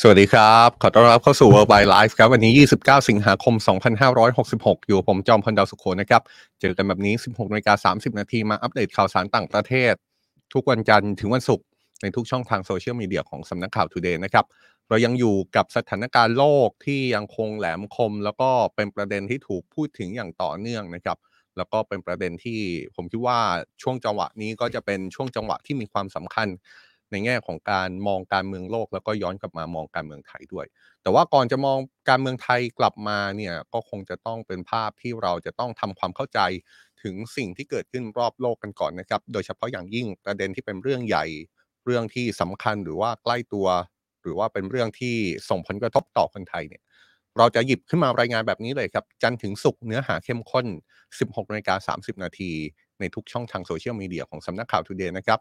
สวัสดีครับ ขอต้อนรับเข้าสู่ World by Life ครับ วันนี้ 29 สิงหาคม 2566 อยู่ผมจอมพลดาวสุโขนะครับ เจอกันแบบนี้ 16นาฬิกา30 นาทีมาอัปเดตข่าวสารต่างประเทศ ทุกวันจันทร์ถึงวันศุกร์ในทุกช่องทางโซเชียลมีเดียของสำนักข่าว Today นะครับ เรายังอยู่กับสถานการณ์โลกที่ยังคงแหลมคม แล้วก็เป็นประเด็นที่ถูกพูดถึงอย่างต่อเนื่องนะครับ แล้วก็เป็นประเด็นที่ผมคิดว่าช่วงจังหวะนี้ก็จะเป็นช่วงจังหวะที่มีความสำคัญ ในแง่ของการมองการเมืองโลก แล้วก็ย้อนกลับมามองการเมืองไทยด้วย แต่ว่าก่อนจะมองการเมืองไทยกลับมาเนี่ยก็คงจะต้องเป็นภาพที่เราจะต้องทำความเข้าใจถึงสิ่งที่เกิดขึ้นรอบโลกกันก่อนนะครับ โดยเฉพาะอย่างยิ่งประเด็นที่เป็นเรื่องใหญ่เรื่องที่สำคัญหรือว่าใกล้ตัว หรือว่าเป็นเรื่องที่ส่งผลกระทบต่อคนไทยเนี่ยเราจะหยิบขึ้นมารายงานแบบนี้เลยครับ จันถึงศุกเนื้อหาเข้มข้น 16นาฬิกา30 นาที ในทุกช่องทางโซเชียลมีเดียของสำนักข่าว Today นะครับ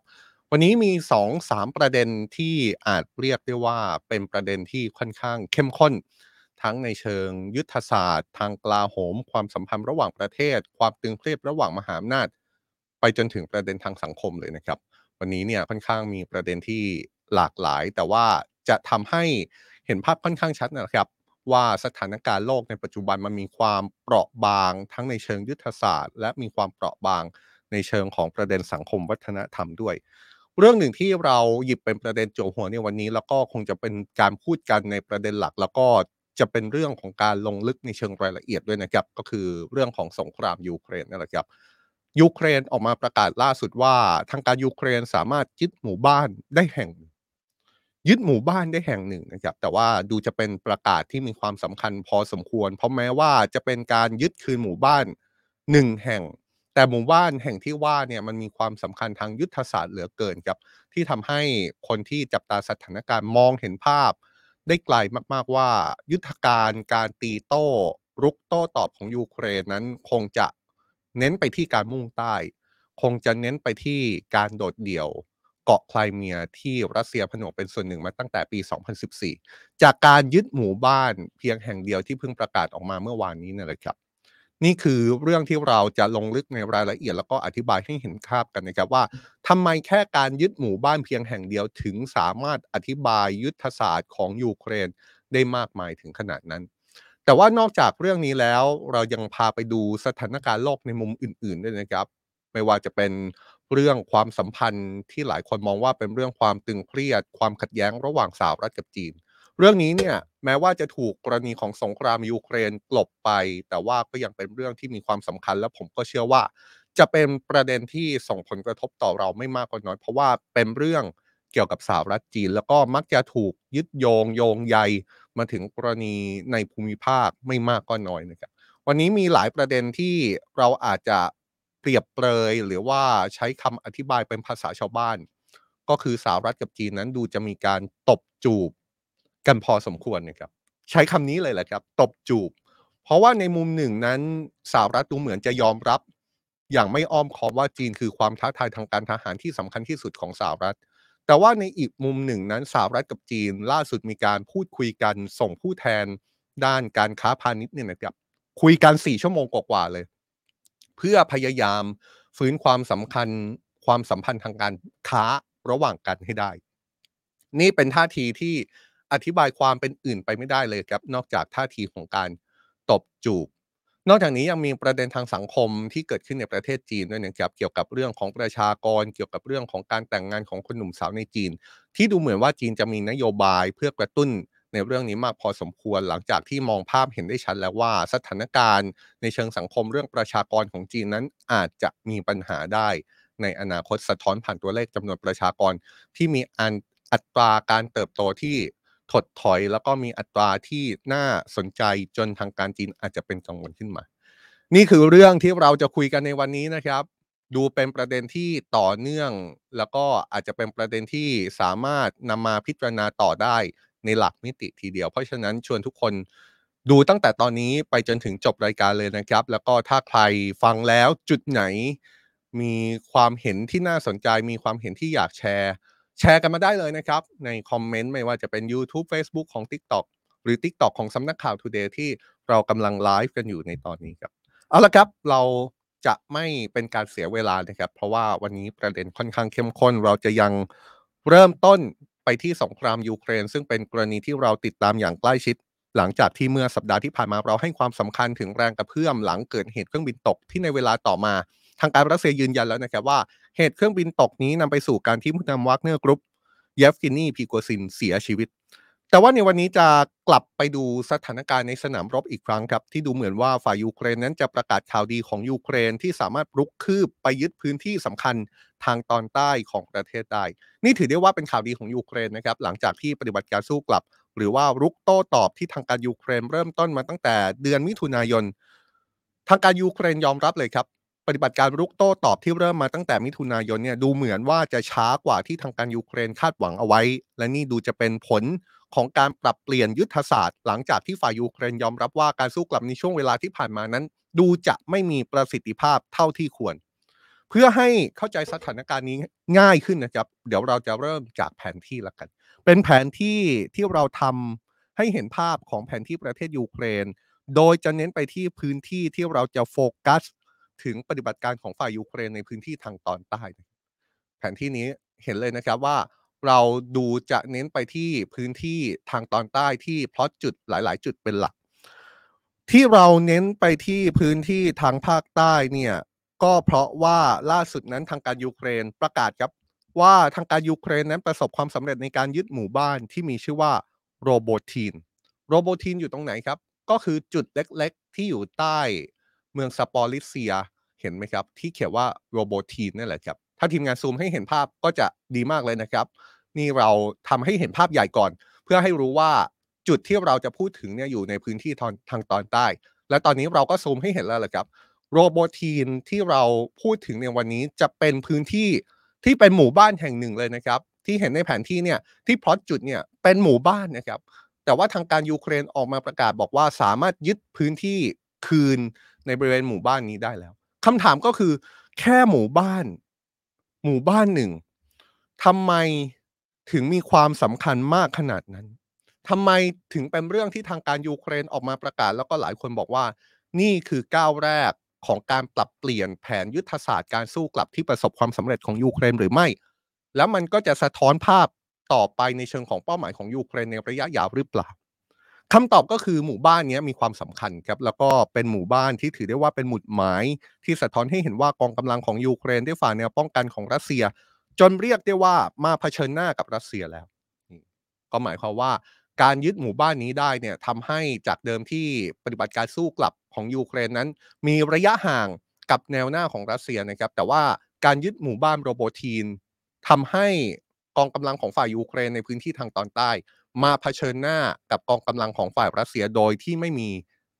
วันนี้มี 2-3 ประเด็นที่อาจเรียกได้ว่าเป็นประเด็นที่ค่อนข้างเข้มข้น ทั้งในเชิงยุทธศาสตร์ ทางกลาโหม ความสัมพันธ์ระหว่างประเทศ ความตึงเครียดระหว่างมหาอำนาจ ไปจนถึงประเด็นทางสังคมเลยนะครับ วันนี้เนี่ยค่อนข้างมีประเด็นที่หลากหลาย แต่ว่าจะทำให้เห็นภาพค่อนข้างชัดนะครับ ว่าสถานการณ์โลกในปัจจุบันมันมีความเปราะบาง ทั้งในเชิงยุทธศาสตร์ และมีความเปราะบางในเชิงของประเด็นสังคมวัฒนธรรมด้วย เรื่องหนึ่งที่เราหยิบเป็นประเด็นโจวหัวในวันนี้ แล้วก็คงจะเป็นการพูดกันในประเด็นหลัก แล้วก็จะเป็นเรื่องของการลงลึกในเชิงรายละเอียดด้วยนะครับ ก็คือเรื่องของสงครามยูเครนนั่นแหละครับยูเครนออกมาประกาศล่าสุดว่าทางการยูเครนสามารถยึดหมู่บ้านได้แห่ง ยึดหมู่บ้านได้แห่งหนึ่งนะครับ แต่ว่าดูจะเป็นประกาศที่มีความสำคัญพอสมควร เพราะแม้ว่าจะเป็นการยึดคืนหมู่บ้านหนึ่งแห่ง แต่หมู่บ้านแห่งที่ว่าเนี่ยมันมีความสำคัญทางยุทธศาสตร์เหลือเกินครับ ที่ทำให้คนที่จับตาสถานการณ์มองเห็นภาพ ได้ไกลมากๆว่า ยุทธการการตีโต้ รุกโต้ตอบของยูเครนนั้นคงจะเน้นไปที่การมุ่งใต้ คงจะเน้นไปที่การโดดเดี่ยว เกาะไครเมียที่รัสเซียผนวกเป็นส่วนหนึ่งมาตั้งแต่ปี 2014 จากการยึดหมู่บ้านเพียงแห่งเดียวที่เพิ่งประกาศออกมาเมื่อวานนี้นี่แหละครับ นี่คือเรื่องที่เราจะลงลึกในรายละเอียด แล้วก็อธิบายให้เห็นภาพกันนะครับว่าทำไมแค่การยึดหมู่บ้านเพียงแห่งเดียวถึงสามารถอธิบายยุทธศาสตร์ของยูเครนได้มากมายถึงขนาดนั้น แต่ว่านอกจากเรื่องนี้แล้วเรายังพาไปดูสถานการณ์โลกในมุมอื่นๆด้วยนะครับ ไม่ว่าจะเป็นเรื่องความสัมพันธ์ที่หลายคนมองว่าเป็นเรื่องความตึงเครียด ความขัดแย้งระหว่างสหรัฐกับจีน เรื่องนี้เนี่ยแม้ว่าจะถูกกรณีของสงครามยูเครนกลบไป แต่ว่าก็ยังเป็นเรื่องที่มีความสำคัญ และผมก็เชื่อว่า จะเป็นประเด็นที่ส่งผลกระทบต่อเราไม่มากก็น้อย เพราะว่าเป็นเรื่องเกี่ยวกับสหรัฐจีน แล้วก็มักจะถูกยึดโยงโยงใยมาถึงกรณีในภูมิภาคไม่มากก็น้อยนะครับวันนี้มีหลายประเด็นที่เราอาจจะเปรียบเปรยหรือว่าใช้คำอธิบายเป็นภาษาชาวบ้าน ก็คือสหรัฐกับจีนนั้นดูจะมีการตบจูบ กันพอสมควรนะครับ ใช้คำนี้เลยแหละครับ ตบจูบ เพราะว่าในมุมหนึ่งนั้นสหรัฐดูเหมือนจะยอมรับ อย่างไม่อ้อมค้อมว่าจีนคือความท้าทายทางการทหารที่สำคัญที่สุดของสหรัฐ แต่ว่าในอีกมุมหนึ่งนั้นสหรัฐกับจีน ล่าสุดมีการพูดคุยกันส่งผู้แทนด้านการค้าพาณิชย์เนี่ยนะครับคุยกัน4ชั่วโมงกว่าๆเลย เพื่อพยายามฟื้นความสำคัญความสัมพันธ์ทางการค้าระหว่างกันให้ได้ นี่เป็นท่าทีที่ อธิบายความเป็นอื่นไปไม่ได้เลยครับ นอกจากท่าทีของการตบจูบ นอกจากนี้ยังมีประเด็นทางสังคมที่เกิดขึ้นในประเทศจีนด้วยนะครับเกี่ยวกับเรื่องของประชากร เกี่ยวกับเรื่องของการแต่งงานของคนหนุ่มสาวในจีน ที่ดูเหมือนว่าจีนจะมีนโยบายเพื่อกระตุ้นในเรื่องนี้มากพอสมควรหลังจากที่มองภาพเห็นได้ชัดแล้วว่าสถานการณ์ ในเชิงสังคมเรื่องประชากรของจีนนั้นอาจจะมีปัญหาได้ ในอนาคตสะท้อนผ่านตัวเลขจำนวนประชากร ที่มีอันอัตราการเติบโตที่ ถดถอย แล้วก็มีอัตราที่น่าสนใจจนทางการจีนอาจจะเป็นกังวลขึ้นมา นี่คือเรื่องที่เราจะคุยกันในวันนี้นะครับ ดูเป็นประเด็นที่ต่อเนื่อง แล้วก็อาจจะเป็นประเด็นที่สามารถนำมาพิจารณาต่อได้ในหลักมิติทีเดียว เพราะฉะนั้นชวนทุกคนดูตั้งแต่ตอนนี้ไปจนถึงจบรายการเลยนะครับ แล้วก็ถ้าใครฟังแล้วจุดไหน มีความเห็นที่น่าสนใจ มีความเห็นที่อยากแชร์ แชร์กันมาได้เลยนะครับ ในคอมเมนต์ไม่ว่าจะเป็น YouTube Facebook ของ TikTok หรือ TikTok ของสำนักข่าว Today ที่เรากำลังไลฟ์กันอยู่ในตอนนี้ครับ เอาละครับเราจะไม่เป็นการเสียเวลานะครับ เพราะว่าวันนี้ประเด็นค่อนข้างเข้มข้น เราจะยังเริ่มต้นไปที่สงครามยูเครน ซึ่งเป็นกรณีที่เราติดตามอย่างใกล้ชิด หลังจากที่เมื่อสัปดาห์ที่ผ่านมาเราให้ความสำคัญถึงแรงกระเพื่อมหลังเกิดเหตุเครื่องบินตกที่ในเวลาต่อมา ทางการรัสเซียยืนยันแล้วนะครับว่า เหตุเครื่องบินตกนี้นำไปสู่การที่ผู้นำวักเนอร์กรุ๊ปเยฟกินีพีโกซินเสียชีวิต แต่ว่าในวันนี้จะกลับไปดูสถานการณ์ในสนามรบอีกครั้งครับ ที่ดูเหมือนว่าฝ่ายยูเครนนั้นจะประกาศข่าวดีของยูเครนที่สามารถรุกคืบไปยึดพื้นที่สำคัญทางตอนใต้ของประเทศได้ นี่ถือได้ว่าเป็นข่าวดีของยูเครนนะครับ หลังจากที่ปฏิบัติการสู้กลับ หรือว่ารุกโต้ตอบที่ทางการยูเครนเริ่มต้นมาตั้งแต่เดือนมิถุนายน ทางการยูเครนยอมรับเลยครับ ปฏิบัติการรุกโต้ตอบที่เริ่มมาตั้งแต่มิถุนายนเนี่ยดูเหมือนว่าจะช้ากว่าที่ทางการยูเครนคาดหวังเอาไว้ และนี่ดูจะเป็นผลของการปรับเปลี่ยนยุทธศาสตร์ หลังจากที่ฝ่ายยูเครนยอมรับว่าการสู้กลับในช่วงเวลาที่ผ่านมานั้น ดูจะไม่มีประสิทธิภาพเท่าที่ควร เพื่อให้เข้าใจสถานการณ์นี้ง่ายขึ้นนะครับ เดี๋ยวเราจะเริ่มจากแผนที่ละกัน เป็นแผนที่ที่เราทำให้เห็นภาพของแผนที่ประเทศยูเครน โดยจะเน้นไปที่พื้นที่ที่เราจะโฟกัส ถึงปฏิบัติการของฝ่ายยูเครนในพื้นที่ทางตอนใต้ แผนที่นี้เห็นเลยนะครับว่าเราดูจะเน้นไปที่พื้นที่ทางตอนใต้ที่พลอตจุดหลาย ๆ จุดเป็นหลัก ที่เราเน้นไปที่พื้นที่ทางภาคใต้เนี่ยก็เพราะว่าล่าสุดนั้นทางการยูเครนประกาศครับว่าทางการยูเครนนั้นประสบความสำเร็จในการยึดหมู่บ้านที่มีชื่อว่าโรโบทีนโรโบทีนอยู่ตรงไหนครับ ก็คือจุดเล็ก ๆ ที่อยู่ใต้ เมืองสปอริเซียเห็นไหมครับ ที่เขียนว่าโรโบทีนนั่แหละครับ ถ้าทีมงานซูมให้เห็นภาพก็จะดีมากเลยนะครับ นี่เราทำให้เห็นภาพใหญ่ก่อน เพื่อให้รู้ว่าจุดที่เราจะพูดถึงเนี่ยอยู่ในพื้นที่ทางตอนใต้ และตอนนี้เราก็ซูมให้เห็นแล้วแหละครับโรโบทีนที่เราพูดถึงในวันนี้จะเป็นพื้นที่ที่เป็นหมู่บ้านแห่งหนึ่งเลยนะครับ ที่เห็นในแผนที่เนี่ยที่พลอตจุดเนี่ยเป็นหมู่บ้านนะครับ แต่ว่าทางการยูเครนออกมาประกาศบอกว่าสามารถยึดพื้นที่คืน ในบริเวณหมู่บ้านนี้ได้แล้วคำถามก็คือ แค่หมู่บ้าน หมู่บ้านหนึ่งทำไมถึงมีความสำคัญมากขนาดนั้นทำไมถึงเป็นเรื่องที่ทางการยูเครนออกมาประกาศ แล้วก็หลายคนบอกว่า นี่คือก้าวแรกของการปรับเปลี่ยนแผนยุทธศาสตร์การสู้กลับที่ประสบความสำเร็จของยูเครนหรือไม่ แล้วมันก็จะสะท้อนภาพต่อไปในเชิงของเป้าหมายของยูเครนในระยะยาวหรือเปล่า คำตอบก็คือหมู่บ้านนี้มีความสำคัญครับแล้วก็เป็นหมู่บ้านที่ถือได้ว่าเป็นหมุดหมาย ที่สะท้อนให้เห็นว่ากองกำลังของยูเครนได้ฝ่าแนวป้องกันของรัสเซีย จนเรียกได้ว่ามาเผชิญหน้ากับรัสเซียแล้ว ก็หมายความว่าการยึดหมู่บ้านนี้ได้เนี่ยทำให้จากเดิมที่ปฏิบัติการสู้กลับของยูเครนนั้น มีระยะห่างกับแนวหน้าของรัสเซียนะครับ แต่ว่าการยึดหมู่บ้านโรโบทีนทำให้กองกำลังของฝ่ายยูเครนในพื้นที่ทางตอนใต้ มาเผชิญหน้ากับกองกำลังของฝ่ายรัสเซียโดยที่ไม่มี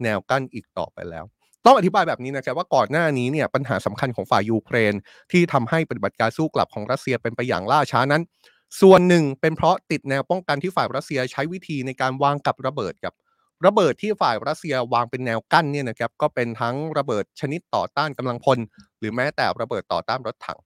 แนวกั้นอีกต่อไปแล้ว ต้องอธิบายแบบนี้นะครับว่าก่อนหน้านี้เนี่ยปัญหาสำคัญของฝ่ายยูเครน ที่ทำให้ปฏิบัติการสู้กลับของรัสเซียเป็นไปอย่างล่าช้านั้น ส่วนหนึ่งเป็นเพราะติดแนวป้องกันที่ฝ่ายรัสเซียใช้วิธีในการวางกับระเบิดกับระเบิดที่ฝ่ายรัสเซียวางเป็นแนวกั้นเนี่ยนะครับก็เป็นทั้งระเบิดชนิดต่อต้านกำลังพล หรือแม้แต่ระเบิดต่อต้านรถถัง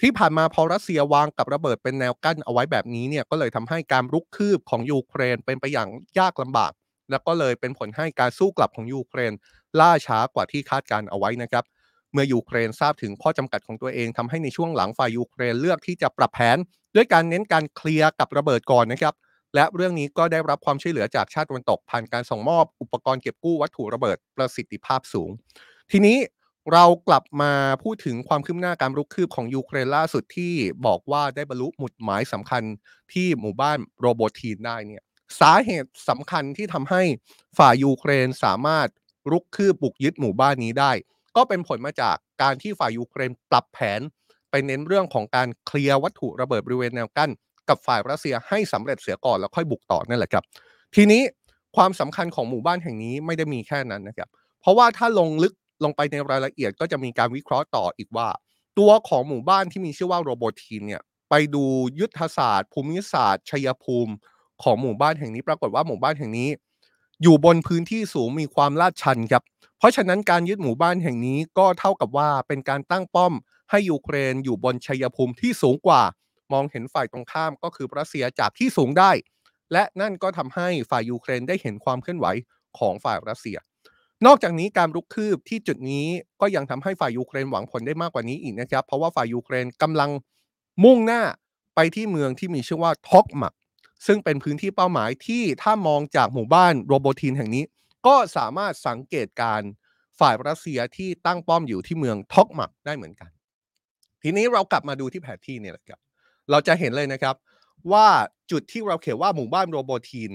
ที่ผ่านมาพอรัสเซียวางกับระเบิดเป็นแนวกั้นเอาไว้แบบนี้เนี่ยก็เลยทำให้การรุกคืบของยูเครนเป็นไปอย่างยากลำบาก แล้วก็เลยเป็นผลให้การสู้กลับของยูเครน ล่าช้ากว่าที่คาดการเอาไว้นะครับ เมื่อยูเครนทราบถึงข้อจำกัดของตัวเองทำให้ในช่วงหลังฝ่ายยูเครนเลือกที่จะปรับแผน ด้วยการเน้นการเคลียร์กับระเบิดก่อนนะครับและเรื่องนี้ก็ได้รับความช่วยเหลือจากชาติตะวันตกผ่านการส่งมอบอุปกรณ์เก็บกู้วัตถุระเบิดประสิทธิภาพสูง ทีนี้ เรากลับมาพูดถึงความคืบหน้าการรุกคืบของยูเครนล่าสุดที่บอกว่าได้บรรลุหมุดหมายสำคัญที่หมู่บ้านโรโบทีนได้เนี่ยสาเหตุสำคัญที่ทำให้ฝ่ายยูเครนสามารถรุกคืบบุกยึดหมู่บ้านนี้ได้ ก็เป็นผลมาจากการที่ฝ่ายยูเครนปรับแผน ไปเน้นเรื่องของการเคลียร์วัตถุระเบิดบริเวณแนวกั้น กับฝ่ายรัสเซียให้สำเร็จเสียก่อนแล้วค่อยบุกต่อนั่นแหละครับ ทีนี้ความสำคัญของหมู่บ้านแห่งนี้ไม่ได้มีแค่นั้นนะครับ เพราะว่าถ้าลงลึก ลงไปในรายละเอียดก็จะมีการวิเคราะห์ต่ออีกว่า ตัวของหมู่บ้านที่มีชื่อว่าโรโบทีนเนี่ยไปดูยุทธศาสตร์ ภูมิศาสตร์ชัยภูมิของหมู่บ้านแห่งนี้ ปรากฏว่าหมู่บ้านแห่งนี้ อยู่บนพื้นที่สูงมีความลาดชันครับ เพราะฉะนั้นการยึดหมู่บ้านแห่งนี้ก็เท่ากับว่าเป็นการตั้งป้อม ให้ยูเครนอยู่บนชัยภูมิที่สูงกว่า มองเห็นฝ่ายตรงข้ามก็คือรัสเซียจากที่สูงได้ และนั่นก็ทำให้ฝ่ายยูเครนได้เห็นความเคลื่อนไหวของฝ่ายรัสเซีย นอกจากนี้การรุกคืบที่จุดนี้ก็ยังทำให้ฝ่ายยูเครนหวังผลได้มากกว่านี้อีกนะครับ เพราะว่าฝ่ายยูเครนกำลังมุ่งหน้าไปไปที่เมืองที่มีชื่อว่าท็อกมักซึ่งเป็นพื้นที่เป้าหมายที่ถ้ามองจากหมู่บ้านโรโบทีนแห่งนี้ ก็สามารถสังเกตการฝ่ายรัสเซียที่ตั้งป้อมอยู่ที่เมืองท็อกมักได้เหมือนกัน ทีนี้เรากลับมาดูที่แผนที่เนี่ยแหละครับเราจะเห็นเลยนะครับ ว่าจุดที่เราเขียนว่าหมู่บ้านโรโบทีน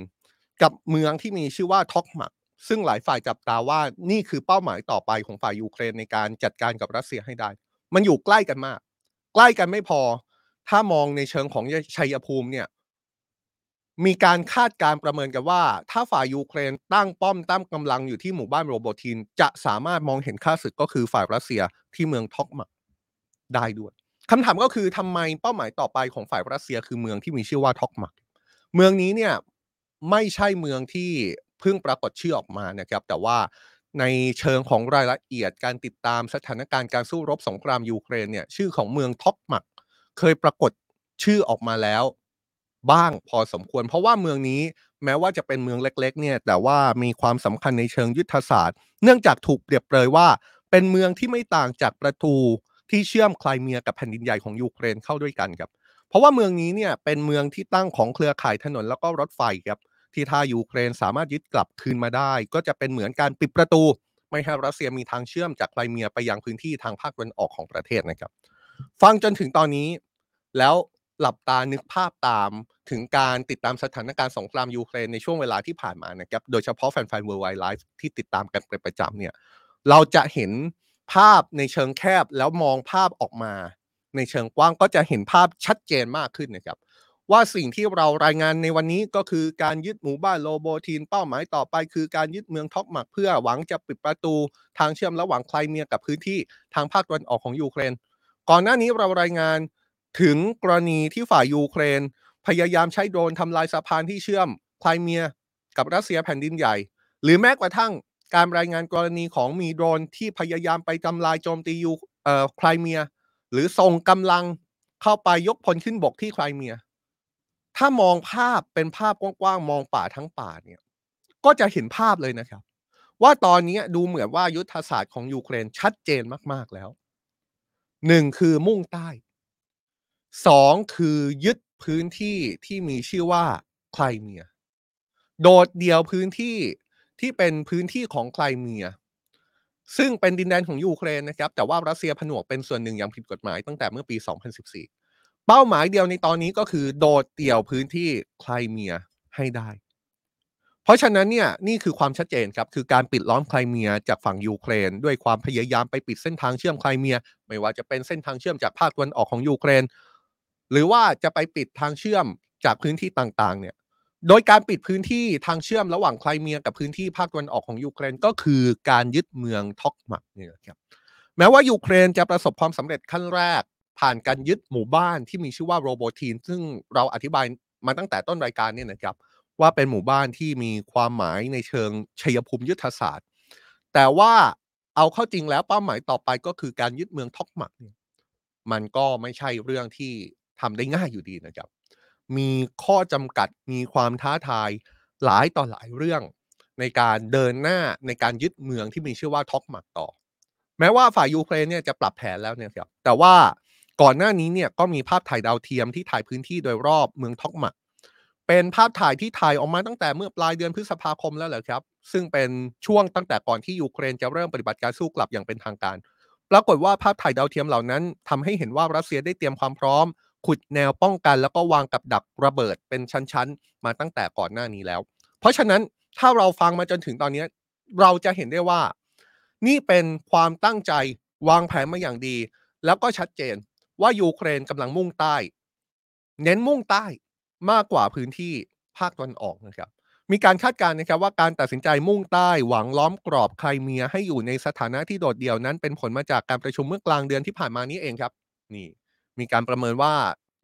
กับเมืองที่มีชื่อว่าท็อกมัก ซึ่งหลายฝ่ายจับตาว่านี่คือเป้าหมายต่อไปของฝ่ายยูเครนในการจัดการกับรัสเซียให้ได้ มันอยู่ใกล้กันมาก ใกล้กันไม่พอ ถ้ามองในเชิงของชัยภูมิเนี่ย มีการคาดการณ์ประเมินกันว่า ถ้าฝ่ายยูเครนตั้งป้อมตั้งกำลังอยู่ที่หมู่บ้านโรโบทีนจะสามารถมองเห็นข้าศึกก็คือฝ่ายรัสเซียที่เมืองท็อกมักได้ด้วยคำถามก็คือทำไมเป้าหมายต่อไปของฝ่ายรัสเซียคือเมืองที่มีชื่อว่าท็อกมักเมืองนี้เนี่ยไม่ใช่เมืองที่ เพิ่งปรากฏชื่อออกมานะครับ แต่ว่าในเชิงของรายละเอียดการติดตามสถานการณ์การสู้รบสงครามยูเครนเนี่ยชื่อของเมืองท็อกมักเคยปรากฏชื่อออกมาแล้ว บ้างพอสมควร เพราะว่าเมืองนี้แม้ว่าจะเป็นเมืองเล็ก ๆ เนี่ยแต่ว่ามีความสำคัญในเชิงยุทธศาสตร์ เนื่องจากถูกเปรียบเปรยว่า เป็นเมืองที่ไม่ต่างจากประตูที่เชื่อมไครเมียกับแผ่นดินใหญ่ของยูเครนเข้าด้วยกันครับ เพราะว่าเมืองนี้เนี่ยเป็นเมืองที่ตั้งของเครือข่ายถนนแล้วก็รถไฟครับ ที่ถ้ายูเครนสามารถยึดกลับคืนมาได้ ก็จะเป็นเหมือนการปิดประตู ไม่ให้รัสเซียมีทางเชื่อมจากไครเมียไปยังพื้นที่ทางภาคตะวันออกของประเทศนะครับ ฟังจนถึงตอนนี้ แล้วหลับตานึกภาพตามถึงการติดตามสถานการณ์สงครามยูเครนในช่วงเวลาที่ผ่านมานะครับ โดยเฉพาะแฟนๆ World Wide Life ที่ติดตามกันเป็นประจำเนี่ย เราจะเห็นภาพในเชิงแคบแล้วมองภาพออกมา ในเชิงกว้างก็จะเห็นภาพชัดเจนมากขึ้นนะครับ ว่าสิ่งที่เรารายงานในวันนี้ก็คือการยึดหมู่บ้านโรโบทีนเป้าหมายต่อไป คือการยึดเมืองท็อกมักเพื่อหวังจะปิดประตูทางเชื่อมระหว่างไครเมียกับพื้นที่ทางภาคตะวันออกของยูเครน ก่อนหน้านี้เรารายงานถึงกรณีที่ฝ่ายยูเครน พยายามใช้โดรนทำลายสะพานที่เชื่อมไครเมีย กับรัสเซียแผ่นดินใหญ่ หรือแม้กระทั่งการรายงานกรณีของมีโดรนที่พยายามไปทำลายโจมตียูเอ่อไคลเมีย หรือส่งกำลังเข้าไปยกพลขึ้นบกที่ไคลเมีย ถ้ามองภาพเป็นภาพกว้างๆ มองป่าทั้งป่าเนี่ย ก็จะเห็นภาพเลยนะครับ ว่าตอนนี้ดูเหมือนว่ายุทธศาสตร์ของยูเครนชัดเจนมากๆแล้วหนึ่งคือมุ่งใต้สองคือยึดพื้นที่ที่มีชื่อว่าไครเมีย โดดเดี่ยวพื้นที่ที่เป็นพื้นที่ของไครเมีย ซึ่งเป็นดินแดนของยูเครนนะครับ แต่ว่ารัสเซียผนวกเป็นส่วนหนึ่งอย่างผิดกฎหมายตั้งแต่เมื่อปี 2014 เป้าหมายเดียวในตอนนี้ก็คือโดดเดี่ยวพื้นที่ไครเมียให้ได้ เพราะฉะนั้นเนี่ยนี่คือความชัดเจนครับ คือการปิดล้อมไครเมียจากฝั่งยูเครน ด้วยความพยายามไปปิดเส้นทางเชื่อมไครเมีย ไม่ว่าจะเป็นเส้นทางเชื่อมจากภาคตะวันออกของยูเครน หรือว่าจะไปปิดทางเชื่อมจากพื้นที่ต่างๆ เนี่ยโดยการปิดพื้นที่ทางเชื่อมระหว่างไคลเมียกับพื้นที่ภาคตะวันออกของยูเครนก็คือการยึดเมืองท็อกมักเนี่ยครับแม้ว่ายูเครนจะประสบความสำเร็จขั้นแรก ผ่านการยึดหมู่บ้านที่มีชื่อว่าโรโบทีน ซึ่งเราอธิบายมาตั้งแต่ต้นรายการเนี่ยนะครับ ว่าเป็นหมู่บ้านที่มีความหมายในเชิงชัยภูมิยุทธศาสตร์ แต่ว่าเอาเข้าจริงแล้วเป้าหมายต่อไปก็คือการยึดเมืองท็อกมักเนี่ยมันก็ไม่ใช่เรื่องที่ทำได้ง่ายอยู่ดีนะครับ มีข้อจำกัดมีความท้าทายหลายต่อหลายเรื่อง ในการเดินหน้าในการยึดเมืองที่มีชื่อว่าท็อกมักต่อ แม้ว่าฝ่ายยูเครนเนี่ยจะปรับแผนแล้วเนี่ยครับแต่ว่า ก่อนหน้านี้เนี่ยก็มีภาพถ่ายดาวเทียมที่ถ่ายพื้นที่โดยรอบเมืองท็อกมักเป็นภาพถ่ายที่ถ่ายออกมาตั้งแต่เมื่อปลายเดือนพฤษภาคมแล้วเหรอครับ ซึ่งเป็นช่วงตั้งแต่ก่อนที่ยูเครนจะเริ่มปฏิบัติการสู้กลับอย่างเป็นทางการ ปรากฏว่าภาพถ่ายดาวเทียมเหล่านั้นทำให้เห็นว่ารัสเซียได้เตรียมความพร้อม ขุดแนวป้องกัน แล้วก็วางกับดักระเบิดเป็นชั้นๆ มาตั้งแต่ก่อนหน้านี้แล้ว เพราะฉะนั้นถ้าเราฟังมาจนถึงตอนนี้ เราจะเห็นได้ว่า นี่เป็นความตั้งใจวางแผนมาอย่างดี แล้วก็ชัดเจน ว่ายูเครนกำลังมุ่งใต้ เน้นมุ่งใต้มากกว่าพื้นที่ภาคตะวันออกนะครับ มีการคาดการณ์นะครับว่าการตัดสินใจมุ่งใต้หวังล้อมกรอบไครเมียให้อยู่ในสถานะที่โดดเดี่ยวนั้น เป็นผลมาจากการประชุมเมื่อกลางเดือนที่ผ่านมานี้เองครับ นี่ มีการประเมินว่า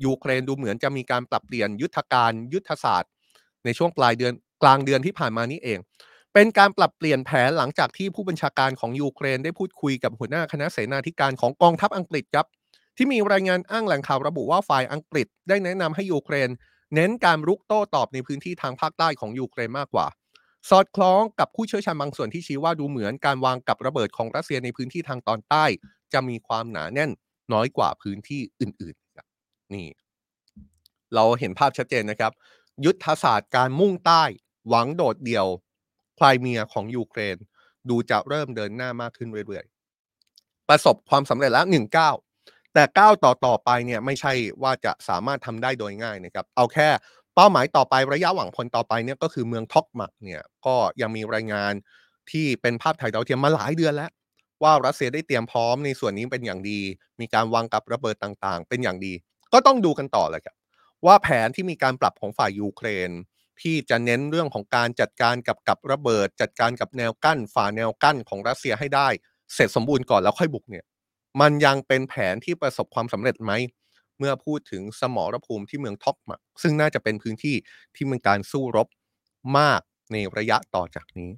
ยูเครนดูเหมือนจะมีการปรับเปลี่ยนยุทธการยุทธศาสตร์ ในช่วงปลายเดือนกลางเดือนที่ผ่านมานี้เอง เป็นการปรับเปลี่ยนแผนหลังจากที่ผู้บัญชาการของยูเครนได้พูดคุยกับหัวหน้าคณะเสนาธิการของกองทัพอังกฤษครับ ที่มีรายงานอ้างแหล่งข่าวระบุว่าฝ่ายอังกฤษได้แนะนำให้ยูเครน เน้นการรุกโต้ตอบในพื้นที่ทางภาคใต้ของยูเครนมากกว่า สอดคล้องกับผู้เชี่ยวชาญบางส่วนที่ชี้ว่าดูเหมือนการวางกับระเบิดของรัสเซียในพื้นที่ทางตอนใต้ จะมีความหนาแน่นน้อยกว่าพื้นที่อื่นๆนี่ เราเห็นภาพชัดเจนนะครับ ยุทธศาสตร์การมุ่งใต้ หวังโดดเดี่ยวไครเมียของยูเครน ดูจะเริ่มเดินหน้ามากขึ้นเรื่อยๆประสบความสำเร็จแล้วหนึ่งก้าว แต่ก้าวต่อต่อไปเนี่ยไม่ใช่ว่าจะสามารถทำได้โดยง่ายนะครับเอาแค่เป้าหมายต่อไประยะหวังผลต่อไปเนี่ยก็คือเมืองท็อกมักเนี่ยก็ยังมีรายงานที่เป็นภาพถ่ายดาวเทียมมาหลายเดือนแล้ว ว่ารัสเซียได้เตรียมพร้อมในส่วนนี้เป็นอย่างดี มีการวางกับระเบิดต่างๆ เป็นอย่างดี ก็ต้องดูกันต่อเลยครับว่าแผนที่มีการปรับของฝ่ายยูเครน ที่จะเน้นเรื่องของการจัดการกับกับระเบิด จัดการกับแนวกั้นฝ่าแนวกั้นของรัสเซียให้ได้ เสร็จสมบูรณ์ก่อนแล้วค่อยบุกเนี่ย มันยังเป็นแผนที่ประสบความสำเร็จไหม เมื่อพูดถึงสมรภูมิที่เมืองท็อกมักซึ่งน่าจะเป็นพื้นที่ที่มีการสู้รบมากในระยะต่อจากนี้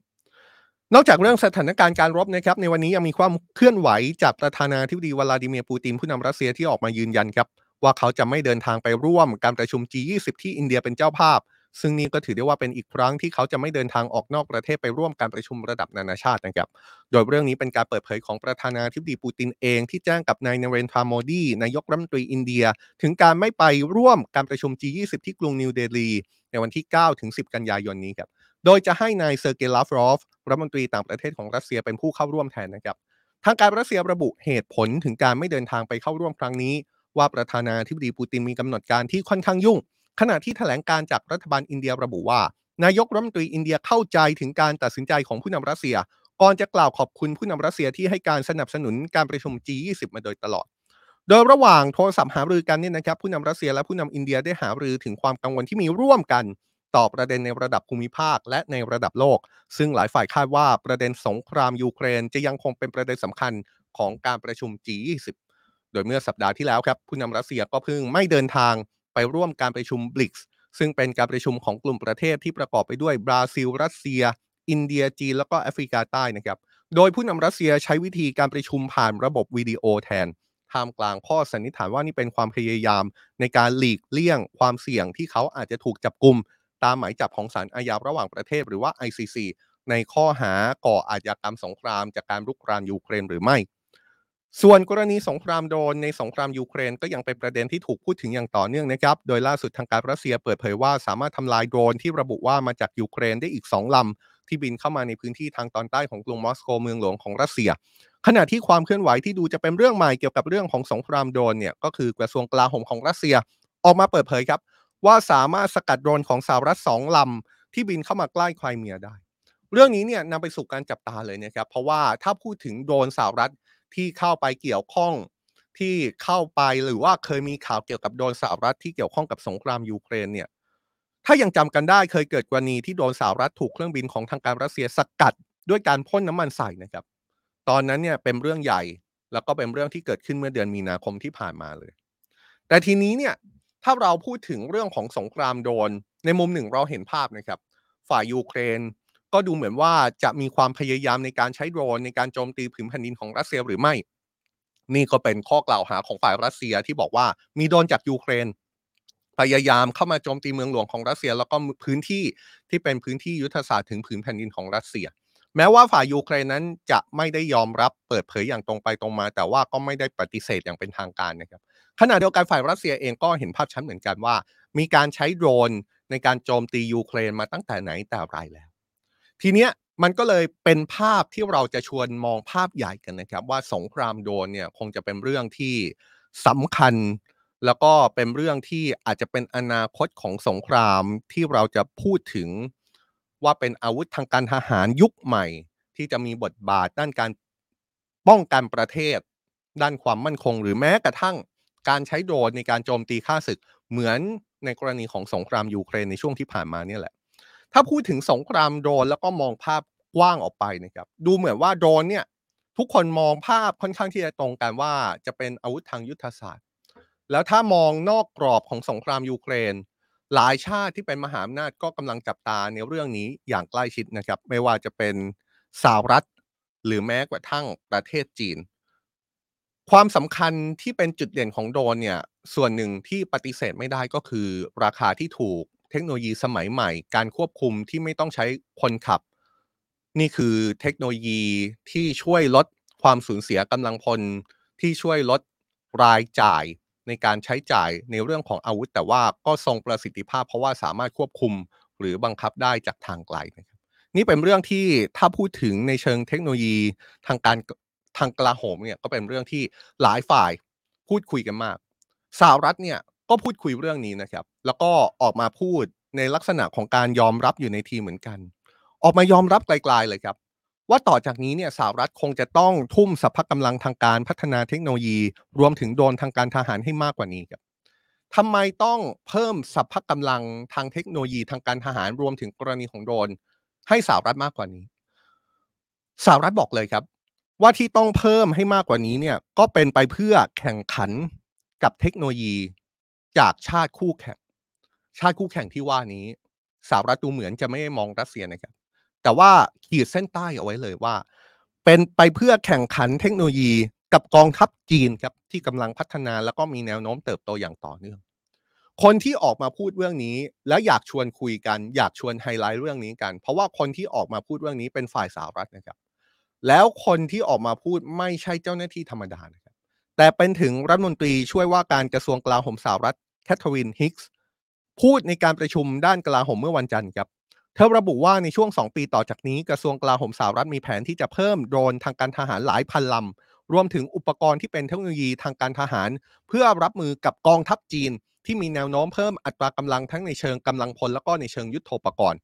นอกจากเรื่องสถานการณ์การรบนะครับ ในวันนี้ยังมีความเคลื่อนไหวจากประธานาธิบดีวลาดิเมียร์ปูตินผู้นำรัสเซียที่ออกมายืนยันครับว่าเขาจะไม่เดินทางไปร่วมการประชุม G20 ที่อินเดียเป็นเจ้าภาพ ซึ่งนี่ก็ถือได้ว่าเป็นอีกครั้งที่เขาจะไม่เดินทางออกนอกประเทศไปร่วมการประชุมระดับนานาชาตินะครับ โดยเรื่องนี้เป็นการเปิดเผยของประธานาธิบดีปูตินเองที่แจ้งกับนายนเรนทราโมดีนายกรัฐมนตรีอินเดีย ถึงการไม่ไปร่วมการประชุม G20 ที่กรุงนิวเดลี ในวันที่ 9 ถึง 10 กันยายนนี้ครับ โดยจะให้นายเซอร์เกย์ลาฟรอฟรัฐมนตรีต่างประเทศของรัสเซียเป็นผู้เข้าร่วมแทนนะครับทางการรัสเซียระบุเหตุผลถึงการไม่เดินทางไปเข้าร่วมครั้งนี้ ว่าประธานาธิบดีปูตินมีกำหนดการที่ค่อนข้างยุ่ง ขณะที่แถลงการณ์จากรัฐบาลอินเดียระบุว่า นายกรัฐมนตรีอินเดียเข้าใจถึงการตัดสินใจของผู้นำรัสเซีย ก่อนจะกล่าวขอบคุณผู้นำรัสเซียที่ให้การสนับสนุนการประชุม G20 มาโดยตลอด โดยระหว่างโทรศัพท์หารือกันเนี่ยนะครับผู้นำรัสเซียและผู้นำอินเดียได้หารือถึงความกังวลที่มีร่วมกันต่อประเด็นในระดับภูมิภาคและในระดับโลก ซึ่งหลายฝ่ายคาดว่าประเด็นสงครามยูเครนจะยังคงเป็นประเด็นสำคัญของการประชุม G20 โดยเมื่อสัปดาห์ที่แล้วครับผู้นำรัสเซียก็เพิ่งไม่เดินทาง ไปร่วมการประชุมบลิกส์ซึ่งเป็นการประชุมของกลุ่มประเทศที่ประกอบไปด้วยบราซิล รัสเซีย อินเดียจีนแล้วก็แอฟริกาใต้นะครับโดยผู้นำรัสเซียใช้วิธีการประชุมผ่านระบบวิดีโอแทนท่ามกลางข้อสันนิษฐานว่านี่เป็นความพยายาม ในการหลีกเลี่ยงความเสี่ยงที่เขาอาจจะถูกจับกลุ่มตามหมายจับของศาลอาญาระหว่างประเทศหรือว่า ICC ในข้อหาก่ออาชญากรรมสงครามจากการรุกรานยูเครนหรือไม่ ส่วนกรณีสงครามโดรนในสงครามยูเครนก็ยังเป็นประเด็นที่ถูกพูดถึงอย่างต่อเนื่องนะครับ โดยล่าสุดทางการรัสเซียเปิดเผยว่าสามารถทำลายโดรนที่ระบุว่ามาจากยูเครนได้อีก 2ลำที่บินเข้ามาในพื้นที่ทางตอนใต้ของกรุงมอสโกเมืองหลวงของรัสเซีย ขณะที่ความเคลื่อนไหวที่ดูจะเป็นเรื่องใหม่เกี่ยวกับเรื่องของสงครามโดรนเนี่ยก็คือกระทรวงกลาโหมของรัสเซีย ออกมาเปิดเผยครับ ว่าสามารถสกัดโดรนของสหรัฐสองลำที่บินเข้ามาใกล้ไครเมียได้ เรื่องนี้เนี่ยนำไปสู่การจับตาเลยนะครับเพราะว่าถ้าพูดถึงโดรนสหรัฐ ที่เข้าไปเกี่ยวข้องที่เข้าไปหรือว่าเคยมีข่าวเกี่ยวกับโดนสหรัฐที่เกี่ยวข้องกับสงครามยูเครนเนี่ยถ้ายังจำกันได้เคยเกิดกรณีที่โดนสหรัฐถูกเครื่องบินของทางการรัสเซียสกัด ด้วยการพ่นน้ำมันใส่นะครับ ตอนนั้นเนี่ยเป็นเรื่องใหญ่แล้วก็เป็นเรื่องที่เกิดขึ้นเมื่อเดือนมีนาคมที่ผ่านมาเลย แต่ทีนี้เนี่ยถ้าเราพูดถึงเรื่องของสงครามโดนในมุมหนึ่งเราเห็นภาพนะครับ ฝ่ายยูเครน ก็ดูเหมือนว่าจะมีความพยายามในการใช้โดรนในการโจมตีผืนแผ่นดินของรัสเซียหรือไม่ นี่ก็เป็นข้อกล่าวหาของฝ่ายรัสเซียที่บอกว่ามีโดรนจากยูเครน พยายามเข้ามาโจมตีเมืองหลวงของรัสเซีย แล้วก็พื้นที่ที่เป็นพื้นที่ยุทธศาสตร์ถึงผืนแผ่นดินของรัสเซีย แม้ว่าฝ่ายยูเครนนั้นจะไม่ได้ยอมรับเปิดเผยอย่างตรงไปตรงมา แต่ว่าก็ไม่ได้ปฏิเสธอย่างเป็นทางการนะครับขณะเดียวกันฝ่ายรัสเซียเองก็เห็นภาพชัดเหมือนกันว่า มีการใช้โดรนในการโจมตียูเครนมาตั้งแต่ไหนแต่ไรแล้ว ทีเนี้ยมันก็เลยเป็นภาพที่เราจะชวนมองภาพใหญ่กันนะครับ ว่าสงครามโดรนเนี่ยคงจะเป็นเรื่องที่สำคัญ แล้วก็เป็นเรื่องที่อาจจะเป็นอนาคตของสงครามที่เราจะพูดถึงว่าเป็นอาวุธทางการทหารยุคใหม่ ที่จะมีบทบาทด้านการป้องกันประเทศ ด้านความมั่นคง หรือแม้กระทั่งการใช้โดรนในการโจมตีฆ่าศึกเหมือนในกรณีของสงครามยูเครนในช่วงที่ผ่านมาเนี่ยแหละ ถ้าพูดถึงสงครามโดรนแล้วก็มองภาพกว้างออกไปนะครับ ดูเหมือนว่าโดรนเนี่ยทุกคนมองภาพค่อนข้างที่จะตรงกันว่าจะเป็นอาวุธทางยุทธศาสตร์ แล้วถ้ามองนอกกรอบของสงครามยูเครน หลายชาติที่เป็นมหาอำนาจก็กำลังจับตาในเรื่องนี้อย่างใกล้ชิดนะครับ ไม่ว่าจะเป็นสหรัฐ หรือแม้กระทั่งประเทศจีน ความสำคัญที่เป็นจุดเด่นของโดรนเนี่ยส่วนหนึ่งที่ปฏิเสธไม่ได้ก็คือราคาที่ถูก เทคโนโลยีสมัยใหม่ การควบคุมที่ไม่ต้องใช้คนขับ นี่คือเทคโนโลยีที่ช่วยลดความสูญเสียกำลังพลที่ช่วยลดรายจ่ายในการใช้จ่ายในเรื่องของอาวุธ แต่ว่าก็ทรงประสิทธิภาพเพราะว่าสามารถควบคุมหรือบังคับได้จากทางไกลนะครับนี่เป็นเรื่องที่ถ้าพูดถึงในเชิงเทคโนโลยีทางการทางกลาโหมเนี่ยก็เป็นเรื่องที่หลายฝ่ายพูดคุยกันมากสหรัฐเนี่ย ก็พูดคุยเรื่องนี้นะครับ แล้วก็ออกมาพูดในลักษณะของการยอมรับอยู่ในทีเหมือนกัน ออกมายอมรับไกลๆเลยครับ ว่าต่อจากนี้เนี่ยสหรัฐคงจะต้องทุ่มสรรพกำลังทางการพัฒนาเทคโนโลยี รวมถึงโดนทางการทหารให้มากกว่านี้ครับทำไมต้องเพิ่มสรรพกำลังทางเทคโนโลยีทางการทหารรวมถึงกรณีของโดน ให้สหรัฐมากกว่านี้สหรัฐบอกเลยครับ ว่าที่ต้องเพิ่มให้มากกว่านี้เนี่ยก็เป็นไปเพื่อแข่งขันกับเทคโนโลยี จากชาติคู่แข่ง ชาติคู่แข่งที่ว่านี้สหรัฐดูเหมือนจะไม่มองรัสเซียนะครับ แต่ว่าขีดเส้นใต้เอาไว้เลยว่า เป็นไปเพื่อแข่งขันเทคโนโลยีกับกองทัพจีนครับที่กำลังพัฒนาแล้วก็มีแนวโน้มเติบโตอย่างต่อเนื่อง คนที่ออกมาพูดเรื่องนี้ และอยากชวนคุยกัน อยากชวนไฮไลท์เรื่องนี้กัน เพราะว่าคนที่ออกมาพูดเรื่องนี้เป็นฝ่ายสหรัฐนะครับ แล้วคนที่ออกมาพูดไม่ใช่เจ้าหน้าที่ธรรมดานะ แต่เป็นถึงรัฐมนตรีช่วยว่าการกระทรวงกลาโหมสหรัฐแคทเธอรีนฮิกส์พูดในการประชุมด้านกลาโหมเมื่อวันจันทร์ครับ เธอระบุว่าในช่วง 2 ปีต่อจากนี้กระทรวงกลาโหมสหรัฐมีแผนที่จะเพิ่มโดรนทางการทหารหลายพันลำ รวมถึงอุปกรณ์ที่เป็นเทคโนโลยีทางการทหาร เพื่อรับมือกับกองทัพจีน ที่มีแนวโน้มเพิ่มอัตรากำลังทั้งในเชิงกำลังพลแล้วก็ในเชิงยุทโธปกรณ์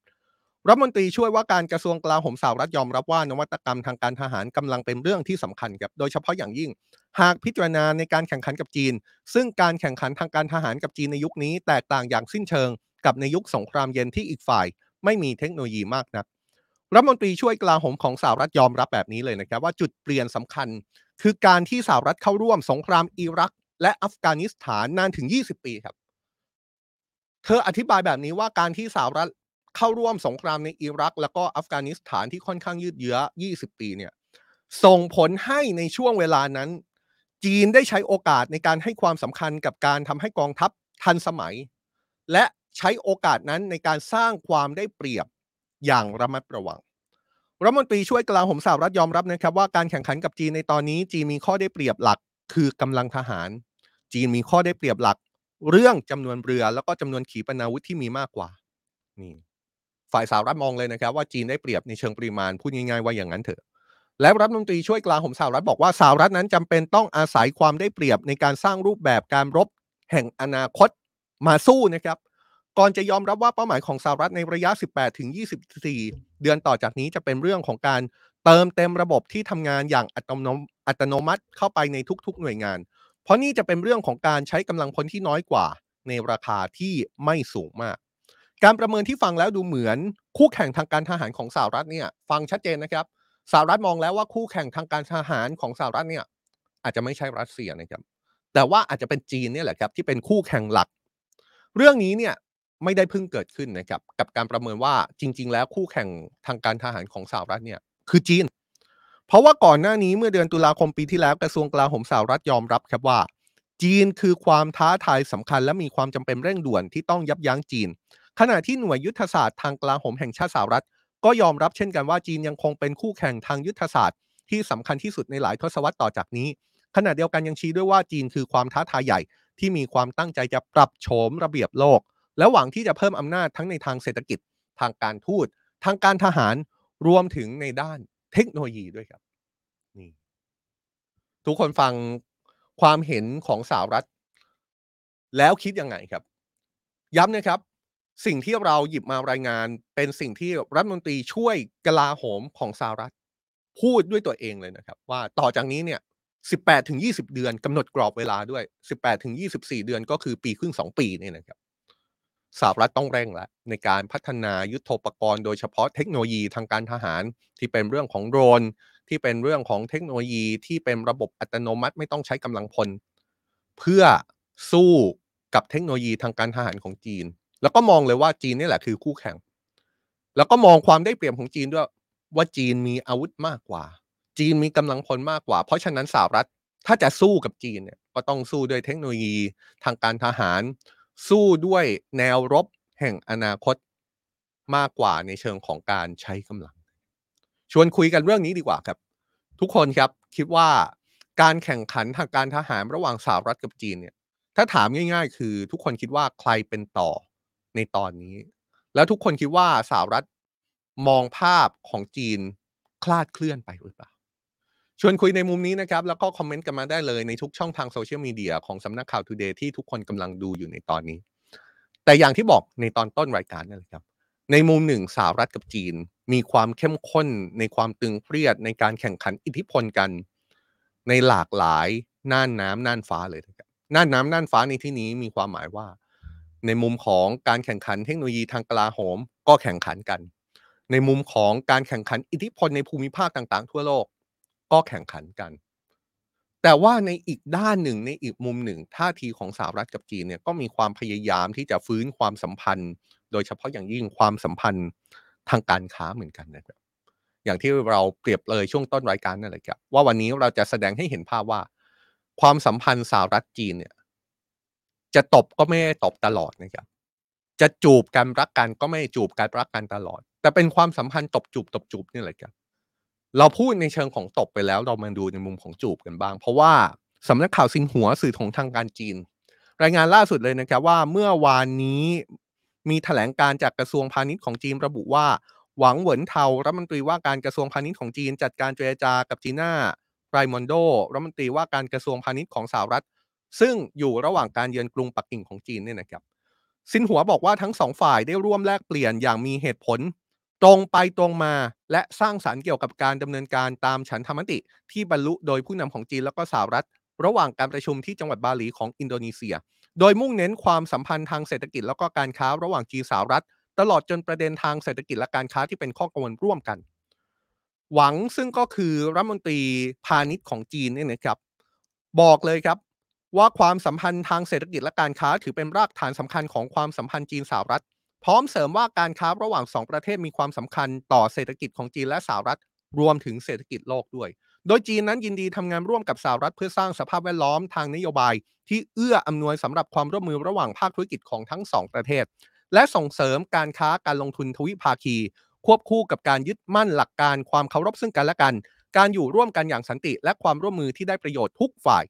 รัฐมนตรีช่วยว่าการกระทรวงกลาโหมสหรัฐยอมรับว่านวัตกรรมทางการทหารกำลังเป็นเรื่องที่สำคัญครับโดยเฉพาะอย่างยิ่ง หากพิจารณาในการแข่งขันกับจีน ซึ่งการแข่งขันทางการทหารกับจีนในยุคนี้ แตกต่างอย่างสิ้นเชิง กับในยุคสงครามเย็นที่อีกฝ่าย ไม่มีเทคโนโลยีมากนักรัฐมนตรีช่วยกลาโหมของสหรัฐยอมรับแบบนี้เลยนะครับว่าจุดเปลี่ยนสำคัญ คือการที่สหรัฐเข้าร่วมสงครามอิรัก และอัฟกานิสถานนานถึง 20 ปีครับ เธออธิบายแบบนี้ว่าการที่สหรัฐ เข้าร่วมสงครามในอิรัก แล้วก็อัฟกานิสถานที่ค่อนข้างยืดเยื้อ 20 ปีเนี่ยส่งผลให้ในช่วงเวลานั้น จีนได้ใช้โอกาสในการให้ความสำคัญกับการทำให้กองทัพทันสมัย และใช้โอกาสนั้นในการสร้างความได้เปรียบอย่างระมัดระวังรัฐมนตรีช่วยกลาโหมสหรัฐยอมรับนะครับว่าการแข่งขันกับจีนในตอนนี้จีนมีข้อได้เปรียบหลักคือกำลังทหาร จีนมีข้อได้เปรียบหลัก เรื่องจำนวนเรือแล้วก็จำนวนขีปนาวุธที่มีมากกว่านี่ ฝ่ายสหรัฐมองเลยนะครับว่าจีนได้เปรียบในเชิงปริมาณพูดง่ายๆว่าอย่างนั้นเถอะ และรัฐมนตรีช่วยกลาโหมสหรัฐบอกว่าสหรัฐนั้นจำเป็นต้องอาศัยความได้เปรียบในการสร้างรูปแบบการรบแห่งอนาคตมาสู้นะครับก่อนจะยอมรับว่าเป้าหมายของสหรัฐในระยะ 18 ถึง 24 เดือนต่อจากนี้จะเป็นเรื่องของการเติมเต็มระบบที่ทำงานอย่างอัตโนมอัตโนมัติเข้าไปในทุกๆหน่วยงาน เพราะนี่จะเป็นเรื่องของการใช้กำลังพลที่น้อยกว่า ในราคาที่ไม่สูงมาก การประเมินที่ฟังแล้วดูเหมือนคู่แข่งทางการทหารของสหรัฐเนี่ย ฟังชัดเจนนะครับสหรัฐมองแล้วว่าคู่แข่งทางการทหารของสหรัฐเนี่ย อาจจะไม่ใช่รัสเซียนะครับ แต่ว่าอาจจะเป็นจีนเนี่ยแหละครับที่เป็นคู่แข่งหลัก เรื่องนี้เนี่ยไม่ได้เพิ่งเกิดขึ้นนะครับ กับการประเมินว่าจริง ๆ แล้วคู่แข่งทางการทหารของสหรัฐเนี่ยคือจีน เพราะว่าก่อนหน้านี้เมื่อเดือนตุลาคมปีที่แล้วกระทรวงกลาโหมสหรัฐยอมรับครับว่า จีนคือความท้าทายสำคัญและมีความจำเป็นเร่งด่วนที่ต้องยับยั้งจีน ขณะที่หน่วยยุทธศาสตร์ทางกลาโหมแห่งชาติสหรัฐ ก็ยอมรับเช่นกันว่าจีนยังคงเป็นคู่แข่งทางยุทธศาสตร์ที่สำคัญที่สุดในหลายทศวรรษต่อจากนี้ ขณะเดียวกันยังชี้ด้วยว่าจีนคือความท้าทายใหญ่ที่มีความตั้งใจจะปรับโฉมระเบียบโลก และหวังที่จะเพิ่มอำนาจทั้งในทางเศรษฐกิจ ทางการทูต ทางการทหารรวมถึงในด้านเทคโนโลยีด้วยครับนี่ทุกคนฟังความเห็นของสหรัฐ แล้วคิดยังไงครับ ย้ำนะครับ สิ่งที่เราหยิบมารายงานเป็นสิ่งที่รัฐมนตรีช่วยกลาโหมของสหรัฐ พูดด้วยตัวเองเลยนะครับ ว่าต่อจากนี้เนี่ย 18ถึง20 เดือนกำหนดกรอบเวลาด้วย 18ถึง24 เดือนก็คือปีครึ่ง 2 ปีนี่นะครับสหรัฐต้องเร่งแล้วในการพัฒนายุทโธปกรณ์โดยเฉพาะเทคโนโลยีทางการทหารที่เป็นเรื่องของโดรน ที่เป็นเรื่องของเทคโนโลยีที่เป็นระบบอัตโนมัติไม่ต้องใช้กำลังพล เพื่อสู้กับเทคโนโลยีทางการทหารของจีน แล้วก็มองเลยว่าจีนนี่แหละคือคู่แข่ง แล้วก็มองความได้เปรียบของจีนด้วยว่าจีนมีอาวุธมากกว่า จีนมีกำลังพลมากกว่า เพราะฉะนั้นสหรัฐถ้าจะสู้กับจีนเนี่ยก็ต้องสู้ด้วยเทคโนโลยีทางการทหาร สู้ด้วยแนวรบแห่งอนาคตมากกว่าในเชิงของการใช้กำลัง ชวนคุยกันเรื่องนี้ดีกว่าครับ ทุกคนครับคิดว่าการแข่งขันทางการทหารระหว่างสหรัฐกับจีนเนี่ย ถ้าถามง่าย ๆ คือทุกคนคิดว่าใครเป็นต่อ ในตอนนี้ แล้วทุกคนคิดว่าสหรัฐมองภาพของจีนคลาดเคลื่อนไปหรือเปล่าชวนคุยในมุมนี้นะครับ แล้วก็คอมเมนต์กันมาได้เลยในทุกช่องทาง Social Media ของสำนักข่าว Today ที่ทุกคนกำลังดูอยู่ในตอนนี้ แต่อย่างที่บอกในตอนต้นรายการนั่นแหละครับ ในมุมหนึ่งสหรัฐกับจีน มีความเข้มข้น ในความตึงเครียดในการแข่งขันอิทธิพลกัน ในหลากหลายน่านน้ำน่านฟ้าเลยนะครับน่านน้ำน่านฟ้าในที่นี้มีความหมายว่า ในมุมของการแข่งขันเทคโนโลยีทางกลาโหมก็แข่งขันกัน ในมุมของการแข่งขันอิทธิพลในภูมิภาคต่างๆ ทั่วโลกก็แข่งขันกัน แต่ว่าในอีกด้านหนึ่งในอีกมุมหนึ่งท่าทีของสหรัฐกับจีนเนี่ยก็มีความพยายามที่จะฟื้นความสัมพันธ์ โดยเฉพาะอย่างยิ่งความสัมพันธ์ทางการค้าเหมือนกันนะครับอย่างที่เราเปรียบเลยช่วงต้นรายการนั่นแหละครับว่าวันนี้เราจะแสดงให้เห็นภาพว่า ความสัมพันธ์สหรัฐจีนเนี่ย จะตบก็ไม่ได้ตบตลอดนะครับ จะจูบกันรักกันก็ไม่จูบกันรักกันตลอด แต่เป็นความสัมพันธ์ตบจูบตบจูบนี่แหละครับ เราพูดในเชิงของตบไปแล้วเรามาดูในมุมของจูบกันบ้าง เพราะว่าสำนักข่าวซินหัวสื่อของทางการจีน รายงานล่าสุดเลยนะครับว่าเมื่อวานนี้มีแถลงการจากกระทรวงพาณิชย์ของจีนระบุว่าหวังเหวินเทารัฐมนตรีว่าการกระทรวงพาณิชย์ของจีน จัดการเจรจากับจีน่าไรมอนโดรัฐมนตรีว่าการกระทรวงพาณิชย์ของสหรัฐ ซึ่งอยู่ระหว่างการเยือนกรุงปักกิ่งของจีนเนี่ยนะครับซินหัวบอกว่าทั้งสองฝ่ายได้ร่วมแลกเปลี่ยนอย่างมีเหตุผล ตรงไปตรงมาและสร้างสารรค์เกี่ยวกับการดำเนินการตามฉันธรรมติ ที่บรรลุโดยผู้นำของจีนแล้วก็สหรัฐ ระหว่างการประชุมที่จังหวัดบาหลีของอินโดนีเซีย โดยมุ่งเน้นความสัมพันธ์ทางเศรษฐกิจแล้วก็การค้าระหว่างจีนสหรัฐ ตลอดจนประเด็นทางเศรษฐกิจและการค้าที่เป็นข้อกังวลร่วมกัน หวังซึ่งก็คือรัฐมนตรีพาณิชย์ของจีนเนี่ยนะครับบอกเลยครับ ว่าความสัมพันธ์ทางเศรษฐกิจและการค้าถือเป็นรากฐานสำคัญของความสัมพันธ์จีนสหรัฐ พร้อมเสริมว่าการค้าระหว่างสองประเทศมีความสำคัญต่อเศรษฐกิจของจีนและสหรัฐ รวมถึงเศรษฐกิจโลกด้วย โดยจีนนั้นยินดีทำงานร่วมกับสหรัฐเพื่อสร้างสภาพแวดล้อมทางนโยบาย ที่เอื้ออำนวยสำหรับความร่วมมือระหว่างภาคธุรกิจของทั้งสองประเทศ และส่งเสริมการค้าการลงทุนทวิภาคี ควบคู่กับการยึดมั่นหลักการความเคารพซึ่งกันและกัน การอยู่ร่วมกันอย่างสันติ และความร่วมมือที่ได้ประโยชน์ทุกฝ่าย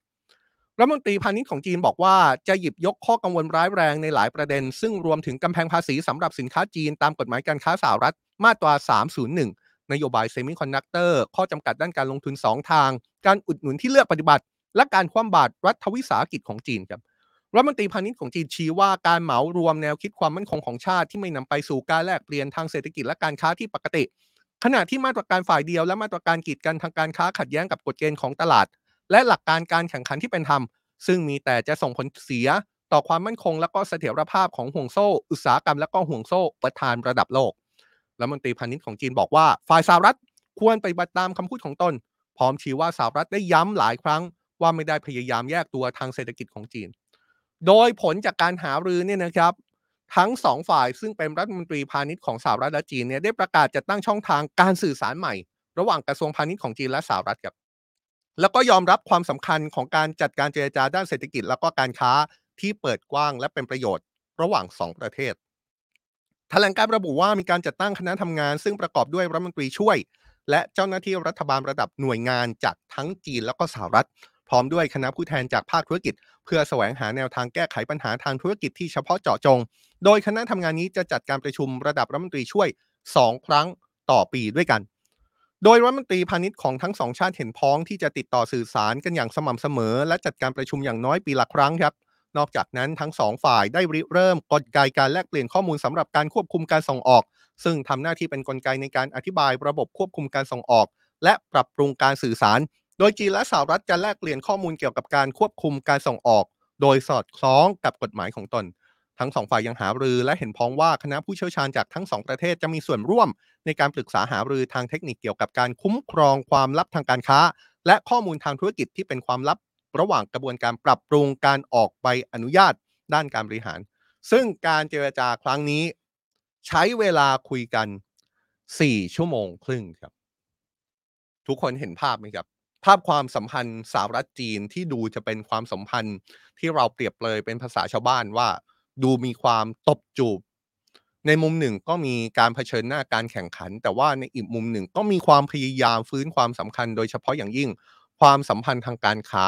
รัฐมนตรีพาณิชย์ของจีนบอกว่าจะหยิบยกข้อกังวลร้ายแรงในหลายประเด็น ซึ่งรวมถึงกำแพงภาษีสำหรับสินค้าจีนตามกฎหมายการค้าสหรัฐมาตรา 301 นโยบายเซมิคอนดักเตอร์ข้อจำกัดด้านการลงทุน 2 ทาง การอุดหนุนที่เลือกปฏิบัติ และการคว่ำบาตรรัฐวิสาหกิจของจีนครับรัฐมนตรีพาณิชย์ของจีนชี้ว่าการเหมารวมแนวคิดความมั่นคงของชาติที่ไม่นำไปสู่การแลกเปลี่ยนทางเศรษฐกิจและการค้าที่ปกติ ขณะที่มาตรการฝ่ายเดียวและมาตรการกีดกันทางการค้าขัดแย้งกับกฎเกณฑ์ของตลาด และหลักการการแข่งขันที่เป็นธรรม ซึ่งมีแต่จะส่งผลเสียต่อความมั่นคง และก็เสถียรภาพของห่วงโซ่ อุตสาหกรรมและก็ห่วงโซ่อุปทานระดับโลกรัฐมนตรีพาณิชย์ของจีนบอกว่าฝ่ายสหรัฐควรไปบัติตามคำพูดของตน พร้อมชี้ว่าสหรัฐได้ย้ำหลายครั้ง ว่าไม่ได้พยายามแยกตัวทางเศรษฐกิจของจีน โดยผลจากการหารือเนี่ยนะครับ ทั้งสองฝ่ายซึ่งเป็นรัฐมนตรีพาณิชย์ของสหรัฐและจีนเนี่ยได้ประกาศจะตั้งช่องทางการสื่อสารใหม่ ระหว่างกระทรวงพาณิชย์ของจีนและสหรัฐครับ แล้วก็ยอมรับความสำคัญของการจัดการเจรจาด้านเศรษฐกิจ แล้วก็การค้าที่เปิดกว้างและเป็นประโยชน์ระหว่างสองประเทศแถลงการระบุว่ามีการจัดตั้งคณะทำงาน ซึ่งประกอบด้วยรัฐมนตรีช่วย และเจ้าหน้าที่รัฐบาลระดับหน่วยงานจากทั้งจีนแล้วก็สหรัฐ พร้อมด้วยคณะผู้แทนจากภาคธุรกิจ เพื่อแสวงหาแนวทางแก้ไขปัญหาทางธุรกิจที่เฉพาะเจาะจง โดยคณะทำงานนี้จะจัดการประชุมระดับรัฐมนตรีช่วย 2 ครั้งต่อปีด้วยกัน โดยรัฐมนตรีพาณิชย์ของทั้งสองชาติเห็นพ้องที่จะติดต่อสื่อสารกันอย่างสม่ำเสมอ และจัดการประชุมอย่างน้อยปีละครั้งครับ นอกจากนั้นทั้งสองฝ่ายได้ริเริ่มกลไกการแลกเปลี่ยนข้อมูลสำหรับการควบคุมการส่งออก ซึ่งทำหน้าที่เป็นกลไกในการอธิบายระบบควบคุมการส่งออก และปรับปรุงการสื่อสาร โดยจีนและสหรัฐจะแลกเปลี่ยนข้อมูลเกี่ยวกับการควบคุมการส่งออก โดยสอดคล้องกับกฎหมายของตน ทั้งสองฝ่ายยังหารือและเห็นพ้องว่าคณะผู้เชี่ยวชาญจากทั้งสองประเทศจะมีส่วนร่วม ในการปรึกษาหารือทางเทคนิคเกี่ยวกับการคุ้มครองความลับทางการค้า และข้อมูลทางธุรกิจที่เป็นความลับ ระหว่างกระบวนการปรับปรุงการออกใบอนุญาต ด้านการบริหาร ซึ่งการเจรจาครั้งนี้ ใช้เวลาคุยกัน 4 ชั่วโมงครึ่งครับ ทุกคนเห็นภาพไหมครับภาพความสัมพันธ์สหรัฐจีนที่ดูจะเป็นความสัมพันธ์ที่เราเปรียบเลยเป็นภาษาชาวบ้านว่า ดูมีความตบจูบ ในมุมหนึ่งก็มีการเผชิญหน้าการแข่งขัน แต่ว่าในอีกมุมหนึ่งก็มีความพยายามฟื้นความสำคัญ โดยเฉพาะอย่างยิ่งความสัมพันธ์ทางการค้า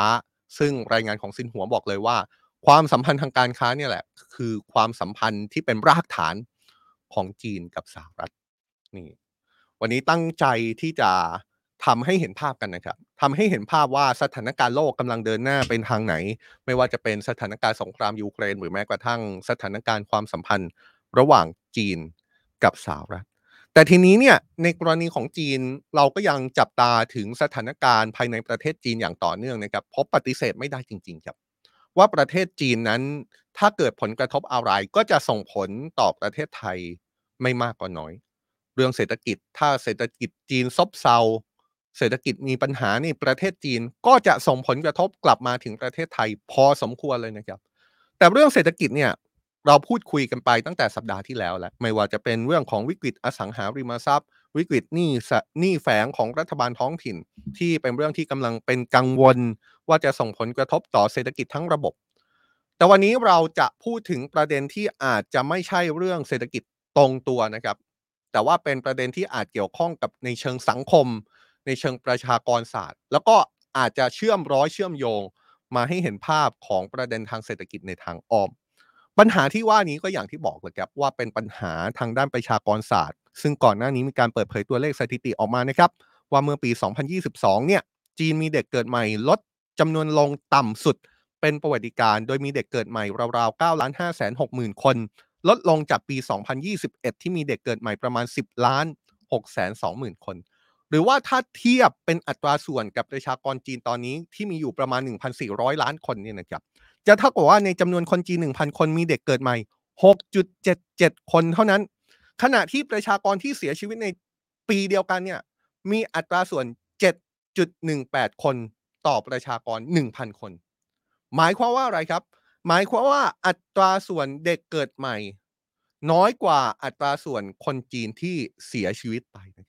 ซึ่งรายงานของซินหัวบอกเลยว่า ความสัมพันธ์ทางการค้าเนี่ยแหละ คือความสัมพันธ์ที่เป็นรากฐานของจีนกับสหรัฐนี่วันนี้ตั้งใจที่จะ ทำให้เห็นภาพกันนะครับทำให้เห็นภาพว่าสถานการณ์โลกกำลังเดินหน้าเป็นทางไหน ไม่ว่าจะเป็นสถานการณ์สงครามยูเครน หรือแม้กระทั่งสถานการณ์ความสัมพันธ์ ระหว่างจีนกับสหรัฐ แต่ทีนี้เนี่ยในกรณีของจีนเราก็ยังจับตาถึงสถานการณ์ภายในประเทศจีนอย่างต่อเนื่องนะครับเพราะปฏิเสธไม่ได้จริง ๆ ครับ ว่าประเทศจีนนั้นถ้าเกิดผลกระทบอะไรก็จะส่งผลต่อประเทศไทยไม่มากก็น้อย เรื่องเศรษฐกิจถ้าเศรษฐกิจจีนซบเซา เศรษฐกิจมีปัญหานี่ประเทศจีนก็จะส่งผลกระทบกลับมาถึงประเทศไทยพอสมควรเลยนะครับ แต่เรื่องเศรษฐกิจเนี่ยเราพูดคุยกันไปตั้งแต่สัปดาห์ที่แล้วแล้วไม่ว่าจะเป็นเรื่องของวิกฤตอสังหาริมทรัพย์ วิกฤตหนี้หนี้แฝงของรัฐบาลท้องถิ่น ที่เป็นเรื่องที่กำลังเป็นกังวล ว่าจะส่งผลกระทบต่อเศรษฐกิจทั้งระบบ แต่วันนี้เราจะพูดถึงประเด็นที่อาจจะไม่ใช่เรื่องเศรษฐกิจตรงตัวนะครับ แต่ว่าเป็นประเด็นที่อาจเกี่ยวข้องกับในเชิงสังคม ในเชิงประชากรศาสตร์ แล้วก็อาจจะเชื่อมร้อยเชื่อมโยง มาให้เห็นภาพของประเด็นทางเศรษฐกิจในทางอ้อม ปัญหาที่ว่านี้ก็อย่างที่บอกเลยครับว่าเป็นปัญหาทางด้านประชากรศาสตร์ ซึ่งก่อนหน้านี้มีการเปิดเผยตัวเลขสถิติออกมานะครับ ว่าเมื่อปี 2022 เนี่ยจีนมีเด็กเกิดใหม่ลดจำนวนลงต่ำสุดเป็นประวัติการ โดยมีเด็กเกิดใหม่ราวๆ9ล้าน5แสน6หมื่นคน ลดลงจากปี 2021 ที่มีเด็กเกิดใหม่ประมาณ 10 ล้าน6แสน2หมื่นคน หรือว่าถ้าเทียบเป็นอัตราส่วนกับประชากรจีนตอนนี้ที่มีอยู่ประมาณ 1,400 ล้านคนเนี่ยนะครับจะเท่ากับว่าในจำนวนคนจีน 1,000 คนมีเด็กเกิดใหม่ 6.77 คนเท่านั้น ขณะที่ประชากรที่เสียชีวิตในปีเดียวกันเนี่ยมีอัตราส่วน 7.18 คนต่อประชากร 1,000 คน หมายความว่าอะไรครับ หมายความว่าอัตราส่วนเด็กเกิดใหม่ น้อยกว่าอัตราส่วนคนจีนที่เสียชีวิตไปนะ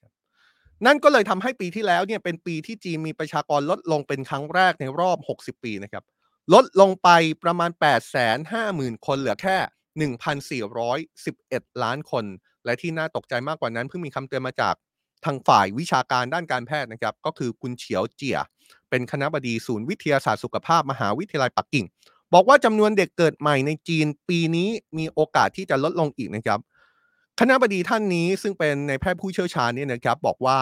ครับ นั่นก็เลยทำให้ปีที่แล้วเนี่ยเป็นปีที่จีนมีประชากรลดลงเป็นครั้งแรกในรอบ 60 ปีนะครับ ลดลงไปประมาณ 850,000 คนเหลือแค่ 1,411 ล้านคน และที่น่าตกใจมากกว่านั้นเพิ่งมีคำเตือนมาจากทางฝ่ายวิชาการด้านการแพทย์นะครับ ก็คือคุณเฉียวเจีย เป็นคณะบดีศูนย์วิทยาศาสตร์สุขภาพมหาวิทยาลัยปักกิ่ง บอกว่าจำนวนเด็กเกิดใหม่ในจีนปีนี้มีโอกาสที่จะลดลงอีกนะครับ คณะบดีท่านนี้ซึ่งเป็นในแพทย์ผู้เชี่ยวชาญเนี่ยนะครับบอกว่า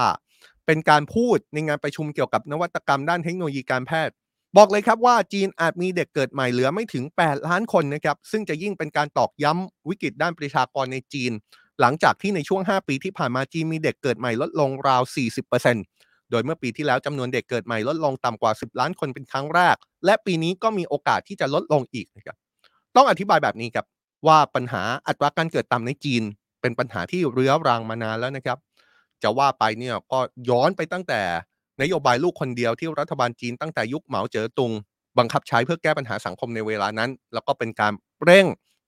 เป็นการพูดในงานประชุมเกี่ยวกับนวัตกรรมด้านเทคโนโลยีการแพทย์ บอกเลยครับว่าจีนอาจมีเด็กเกิดใหม่เหลือไม่ถึง 8 ล้านคนนะครับซึ่งจะยิ่งเป็นการตอกย้ำวิกฤตด้านประชากรในจีน หลังจากที่ในช่วง 5 ปีที่ผ่านมาจีนมีเด็กเกิดใหม่ลดลงราว 40%โดยเมื่อปีที่แล้วจำนวนเด็กเกิดใหม่ลดลงต่ำกว่า 10 ล้านคนเป็นครั้งแรก และปีนี้ก็มีโอกาสที่จะลดลงอีกนะครับต้องอธิบายแบบนี้ครับว่าปัญหาอัตราการเกิดต่ำในจีน เป็นปัญหาที่เรื้อรังมานานแล้วนะครับ จะว่าไปเนี่ยก็ย้อนไปตั้งแต่นโยบายลูกคนเดียวที่รัฐบาลจีนตั้งแต่ยุคเหมาเจ๋อตุง บังคับใช้เพื่อแก้ปัญหาสังคมในเวลานั้น แล้วก็เป็นการเร่ง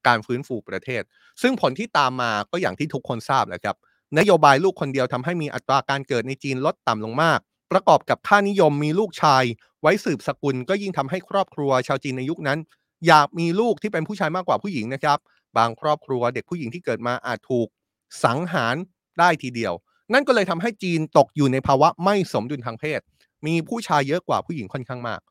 การฟื้นฟูประเทศ ซึ่งผลที่ตามมาก็อย่างที่ทุกคนทราบแหละครับ นโยบายลูกคนเดียวทำให้มีอัตราการเกิดในจีนลดต่ำลงมาก ประกอบกับค่านิยมมีลูกชาย ไว้สืบสกุลก็ยิ่งทำให้ครอบครัวชาวจีนในยุคนั้น อยากมีลูกที่เป็นผู้ชายมากกว่าผู้หญิงนะครับ บางครอบครัวเด็กผู้หญิงที่เกิดมาอาจถูกสังหารได้ทีเดียว นั่นก็เลยทำให้จีนตกอยู่ในภาวะไม่สมดุลทางเพศ มีผู้ชายเยอะกว่าผู้หญิงค่อนข้างมาก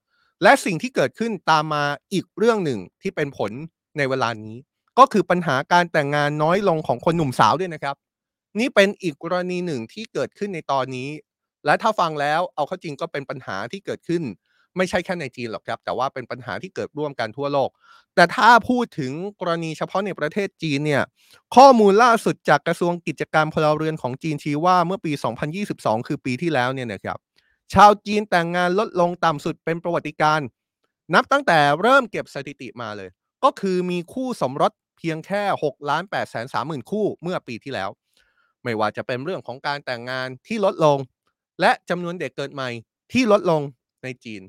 และสิ่งที่เกิดขึ้นตามมาอีกเรื่องหนึ่งที่เป็นผลในเวลานี้ ก็คือปัญหาการแต่งงานน้อยลงของคนหนุ่มสาวด้วยนะครับ นี่เป็นอีกกรณีหนึ่งที่เกิดขึ้นในตอนนี้ และถ้าฟังแล้วเอาเข้าจริงก็เป็นปัญหาที่เกิดขึ้น ไม่ใช่แค่ในจีนหรอกครับ แต่ว่าเป็นปัญหาที่เกิดร่วมกันทั่วโลกแต่ถ้าพูดถึงกรณีเฉพาะในประเทศจีนเนี่ยข้อมูลล่าสุดจากกระทรวงกิจการพลเรือนของจีนชี้ว่าเมื่อปี 2022 คือปีที่แล้วเนี่ยนะครับชาวจีนแต่งงานลดลงต่ำสุดเป็นประวัติการณ์นับตั้งแต่เริ่มเก็บสถิติมาเลย ก็คือมีคู่สมรสเพียงแค่6ล้าน8แสน3หมื่นคู่เมื่อปีที่แล้ว ไม่ว่าจะเป็นเรื่องของการแต่งงานที่ลดลง และจำนวนเด็กเกิดใหม่ที่ลดลงในจีน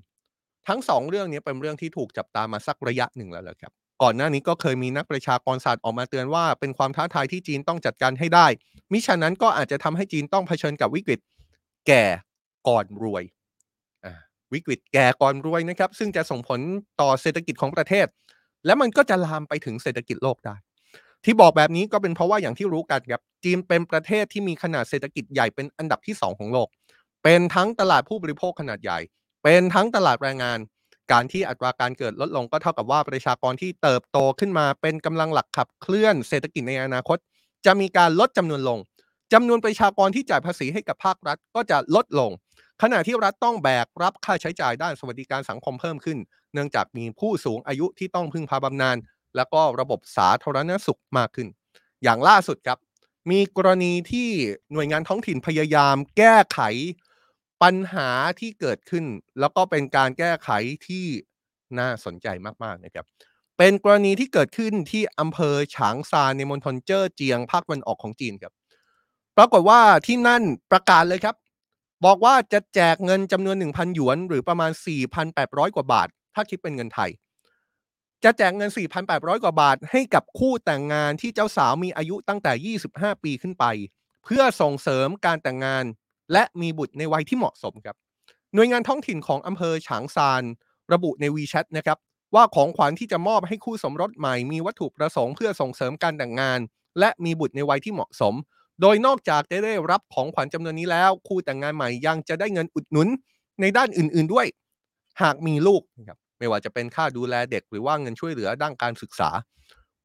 ทั้งสองเรื่องนี้เป็นเรื่องที่ถูกจับตามาสักระยะหนึ่งแล้วแหละครับ ก่อนหน้านี้ก็เคยมีนักประชากรศาสตร์ออกมาเตือนว่า เป็นความท้าทายที่จีนต้องจัดการให้ได้ มิฉะนั้นก็อาจจะทำให้จีนต้องเผชิญกับวิกฤตแก่ก่อนรวยวิกฤตแก่ก่อนรวยนะครับ ซึ่งจะส่งผลต่อเศรษฐกิจของประเทศ และมันก็จะลามไปถึงเศรษฐกิจโลกได้ ที่บอกแบบนี้ก็เป็นเพราะว่าอย่างที่รู้กันครับจีนเป็นประเทศที่มีขนาดเศรษฐกิจใหญ่เป็นอันดับที่ 2 ของโลก เป็นทั้งตลาดผู้บริโภคขนาดใหญ่ เป็นทั้งตลาดแรงงาน การที่อัตราการเกิดลดลงก็เท่ากับว่าประชากรที่เติบโตขึ้นมาเป็นกำลังหลักขับเคลื่อนเศรษฐกิจในอนาคต จะมีการลดจำนวนลงจำนวนประชากรที่จ่ายภาษีให้กับภาครัฐก็จะลดลง ขณะที่รัฐต้องแบกรับค่าใช้จ่ายด้านสวัสดิการสังคมเพิ่มขึ้น เนื่องจากมีผู้สูงอายุที่ต้องพึ่งพาบำนาญแล้วก็ระบบสาธารณสุขมากขึ้น อย่างล่าสุดครับ มีกรณีที่หน่วยงานท้องถิ่นพยายามแก้ไข ปัญหาที่เกิดขึ้น แล้วก็เป็นการแก้ไขที่น่าสนใจมากๆนะครับ เป็นกรณีที่เกิดขึ้นที่อำเภอฉางซานในมณฑลเจ้อเจียงภาคตะวันออกของจีนครับ ปรากฏว่าที่นั่นประกาศเลยครับ บอกว่าจะแจกเงินจำนวน 1,000 หยวน หรือประมาณ 4,800 กว่าบาท ถ้าคิดเป็นเงินไทย จะแจกเงิน 4,800 กว่าบาท ให้กับคู่แต่งงานที่เจ้าสาวมีอายุตั้งแต่ 25 ปีขึ้นไป เพื่อส่งเสริมการแต่งงาน และมีบุตรในวัยที่เหมาะสมครับ หน่วยงานท้องถิ่นของอำเภอฉางซาน ระบุในวีแชทนะครับว่าของขวัญที่จะมอบให้คู่สมรสใหม่ มีวัตถุประสงค์เพื่อส่งเสริมการแต่งงาน และมีบุตรในวัยที่เหมาะสม โดยนอกจากจะได้รับของขวัญจำนวนนี้แล้ว คู่แต่งงานใหม่ยังจะได้เงินอุดหนุนในด้านอื่น ๆด้วย หากมีลูกนะครับไม่ว่าจะเป็นค่าดูแลเด็กหรือว่าเงินช่วยเหลือด้านการศึกษา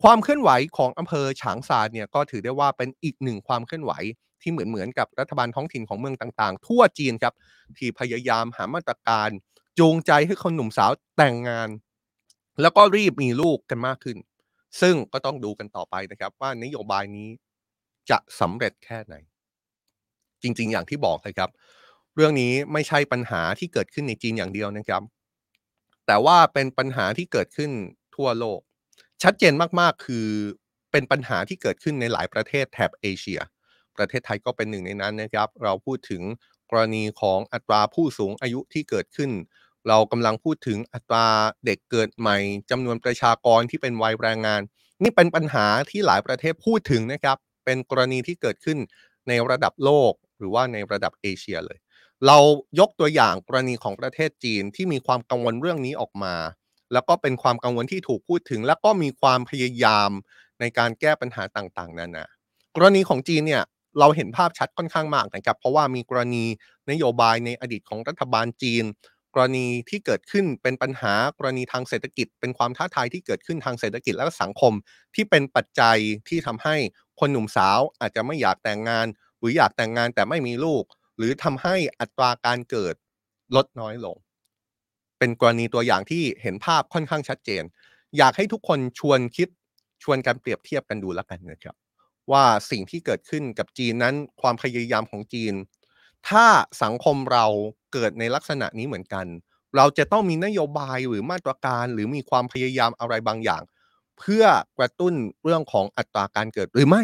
ความเคลื่อนไหวของอำเภอฉางซานเนี่ยก็ถือได้ว่าเป็นอีกหนึ่งความเคลื่อนไหว ที่เหมือนเหมือนกับรัฐบาลท้องถิ่นของเมืองต่างๆ ทั่วจีนครับ ที่พยายามหามาตรการจูงใจให้คนหนุ่มสาวแต่งงาน แล้วก็รีบมีลูกกันมากขึ้น ซึ่งก็ต้องดูกันต่อไปนะครับ ว่านโยบายนี้จะสำเร็จแค่ไหน จริง ๆ อย่างที่บอกเลยครับ เรื่องนี้ไม่ใช่ปัญหาที่เกิดขึ้นในจีนอย่างเดียวนะครับ แต่ว่าเป็นปัญหาที่เกิดขึ้นทั่วโลก ชัดเจนมากๆคือเป็นปัญหาที่เกิดขึ้นในหลายประเทศแถบเอเชีย ประเทศไทยก็เป็นหนึ่งในนั้นนะครับ เราพูดถึงกรณีของอัตราผู้สูงอายุที่เกิดขึ้น เรากำลังพูดถึงอัตราเด็กเกิดใหม่จำนวนประชากรที่เป็นวัยแรงงาน นี่เป็นปัญหาที่หลายประเทศพูดถึงนะครับ เป็นกรณีที่เกิดขึ้นในระดับโลกหรือว่าในระดับเอเชียเลย เรายกตัวอย่างกรณีของประเทศจีนที่มีความกังวลเรื่องนี้ออกมา แล้วก็เป็นความกังวลที่ถูกพูดถึง แล้วก็มีความพยายามในการแก้ปัญหาต่างๆนานา กรณีของจีนเนี่ย เราเห็นภาพชัดค่อนข้างมากนะครับเพราะว่ามีกรณีนโยบายในอดีตของรัฐบาลจีน กรณีที่เกิดขึ้นเป็นปัญหากรณีทางเศรษฐกิจ เป็นความท้าทายที่เกิดขึ้นทางเศรษฐกิจและสังคม ที่เป็นปัจจัยที่ทำให้คนหนุ่มสาวอาจจะไม่อยากแต่งงาน หรืออยากแต่งงานแต่ไม่มีลูก หรือทำให้อัตราการเกิดลดน้อยลง เป็นกรณีตัวอย่างที่เห็นภาพค่อนข้างชัดเจน อยากให้ทุกคนชวนคิดชวนกันเปรียบเทียบกันดูแล้วกันนะครับ ว่าสิ่งที่เกิดขึ้นกับจีนนั้นความพยายามของจีน ถ้าสังคมเราเกิดในลักษณะนี้เหมือนกัน เราจะต้องมีนโยบายหรือมาตรการหรือมีความพยายามอะไรบางอย่าง เพื่อกระตุ้นเรื่องของอัตราการเกิดหรือไม่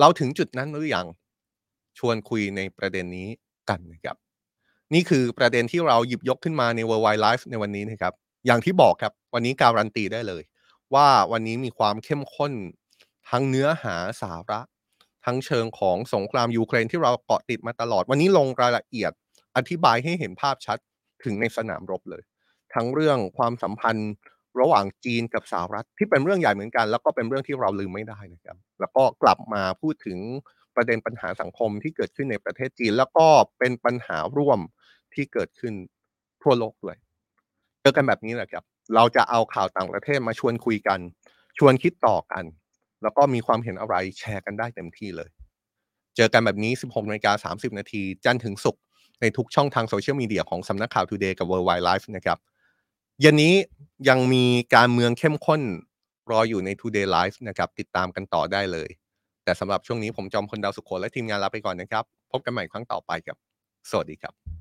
เราถึงจุดนั้นหรือยังชวนคุยในประเด็นนี้กันนะครับ นี่คือประเด็นที่เราหยิบยกขึ้นมาใน World Wide Life ในวันนี้นะครับ อย่างที่บอกครับวันนี้การันตีได้เลย ว่าวันนี้มีความเข้มข้น ทั้งเนื้อหาสาระ ทั้งเชิงของสงครามยูเครนที่เราเกาะติดมาตลอด วันนี้ลงรายละเอียดอธิบายให้เห็นภาพชัดถึงในสนามรบเลย ทั้งเรื่องความสัมพันธ์ระหว่างจีนกับสหรัฐที่เป็นเรื่องใหญ่เหมือนกัน แล้วก็เป็นเรื่องที่เราลืมไม่ได้นะครับ แล้วก็กลับมาพูดถึงประเด็นปัญหาสังคมที่เกิดขึ้นในประเทศจีน แล้วก็เป็นปัญหาร่วมที่เกิดขึ้นทั่วโลกด้วยเจอกันแบบนี้แหละครับ เราจะเอาข่าวต่างประเทศมาชวนคุยกัน ชวนคิดต่อกัน แล้วก็มีความเห็นอะไรแชร์กันได้เต็มที่เลย เจอกันแบบนี้ 16นาฬิกา30 นาที จันถึงศุกร์ในทุกช่องทางโซเชียลมีเดียของสำนักข่าว Today กับ World Wide Life นะครับเย็นนี้ยังมีการเมืองเข้มข้นรออยู่ใน Today Live นะครับ ติดตามกันต่อได้เลย แต่สำหรับช่วงนี้ผมจอมพลดาวสุขโขและทีมงานลาไปก่อนนะครับ พบกันใหม่ครั้งต่อไปครับ สวัสดีครับ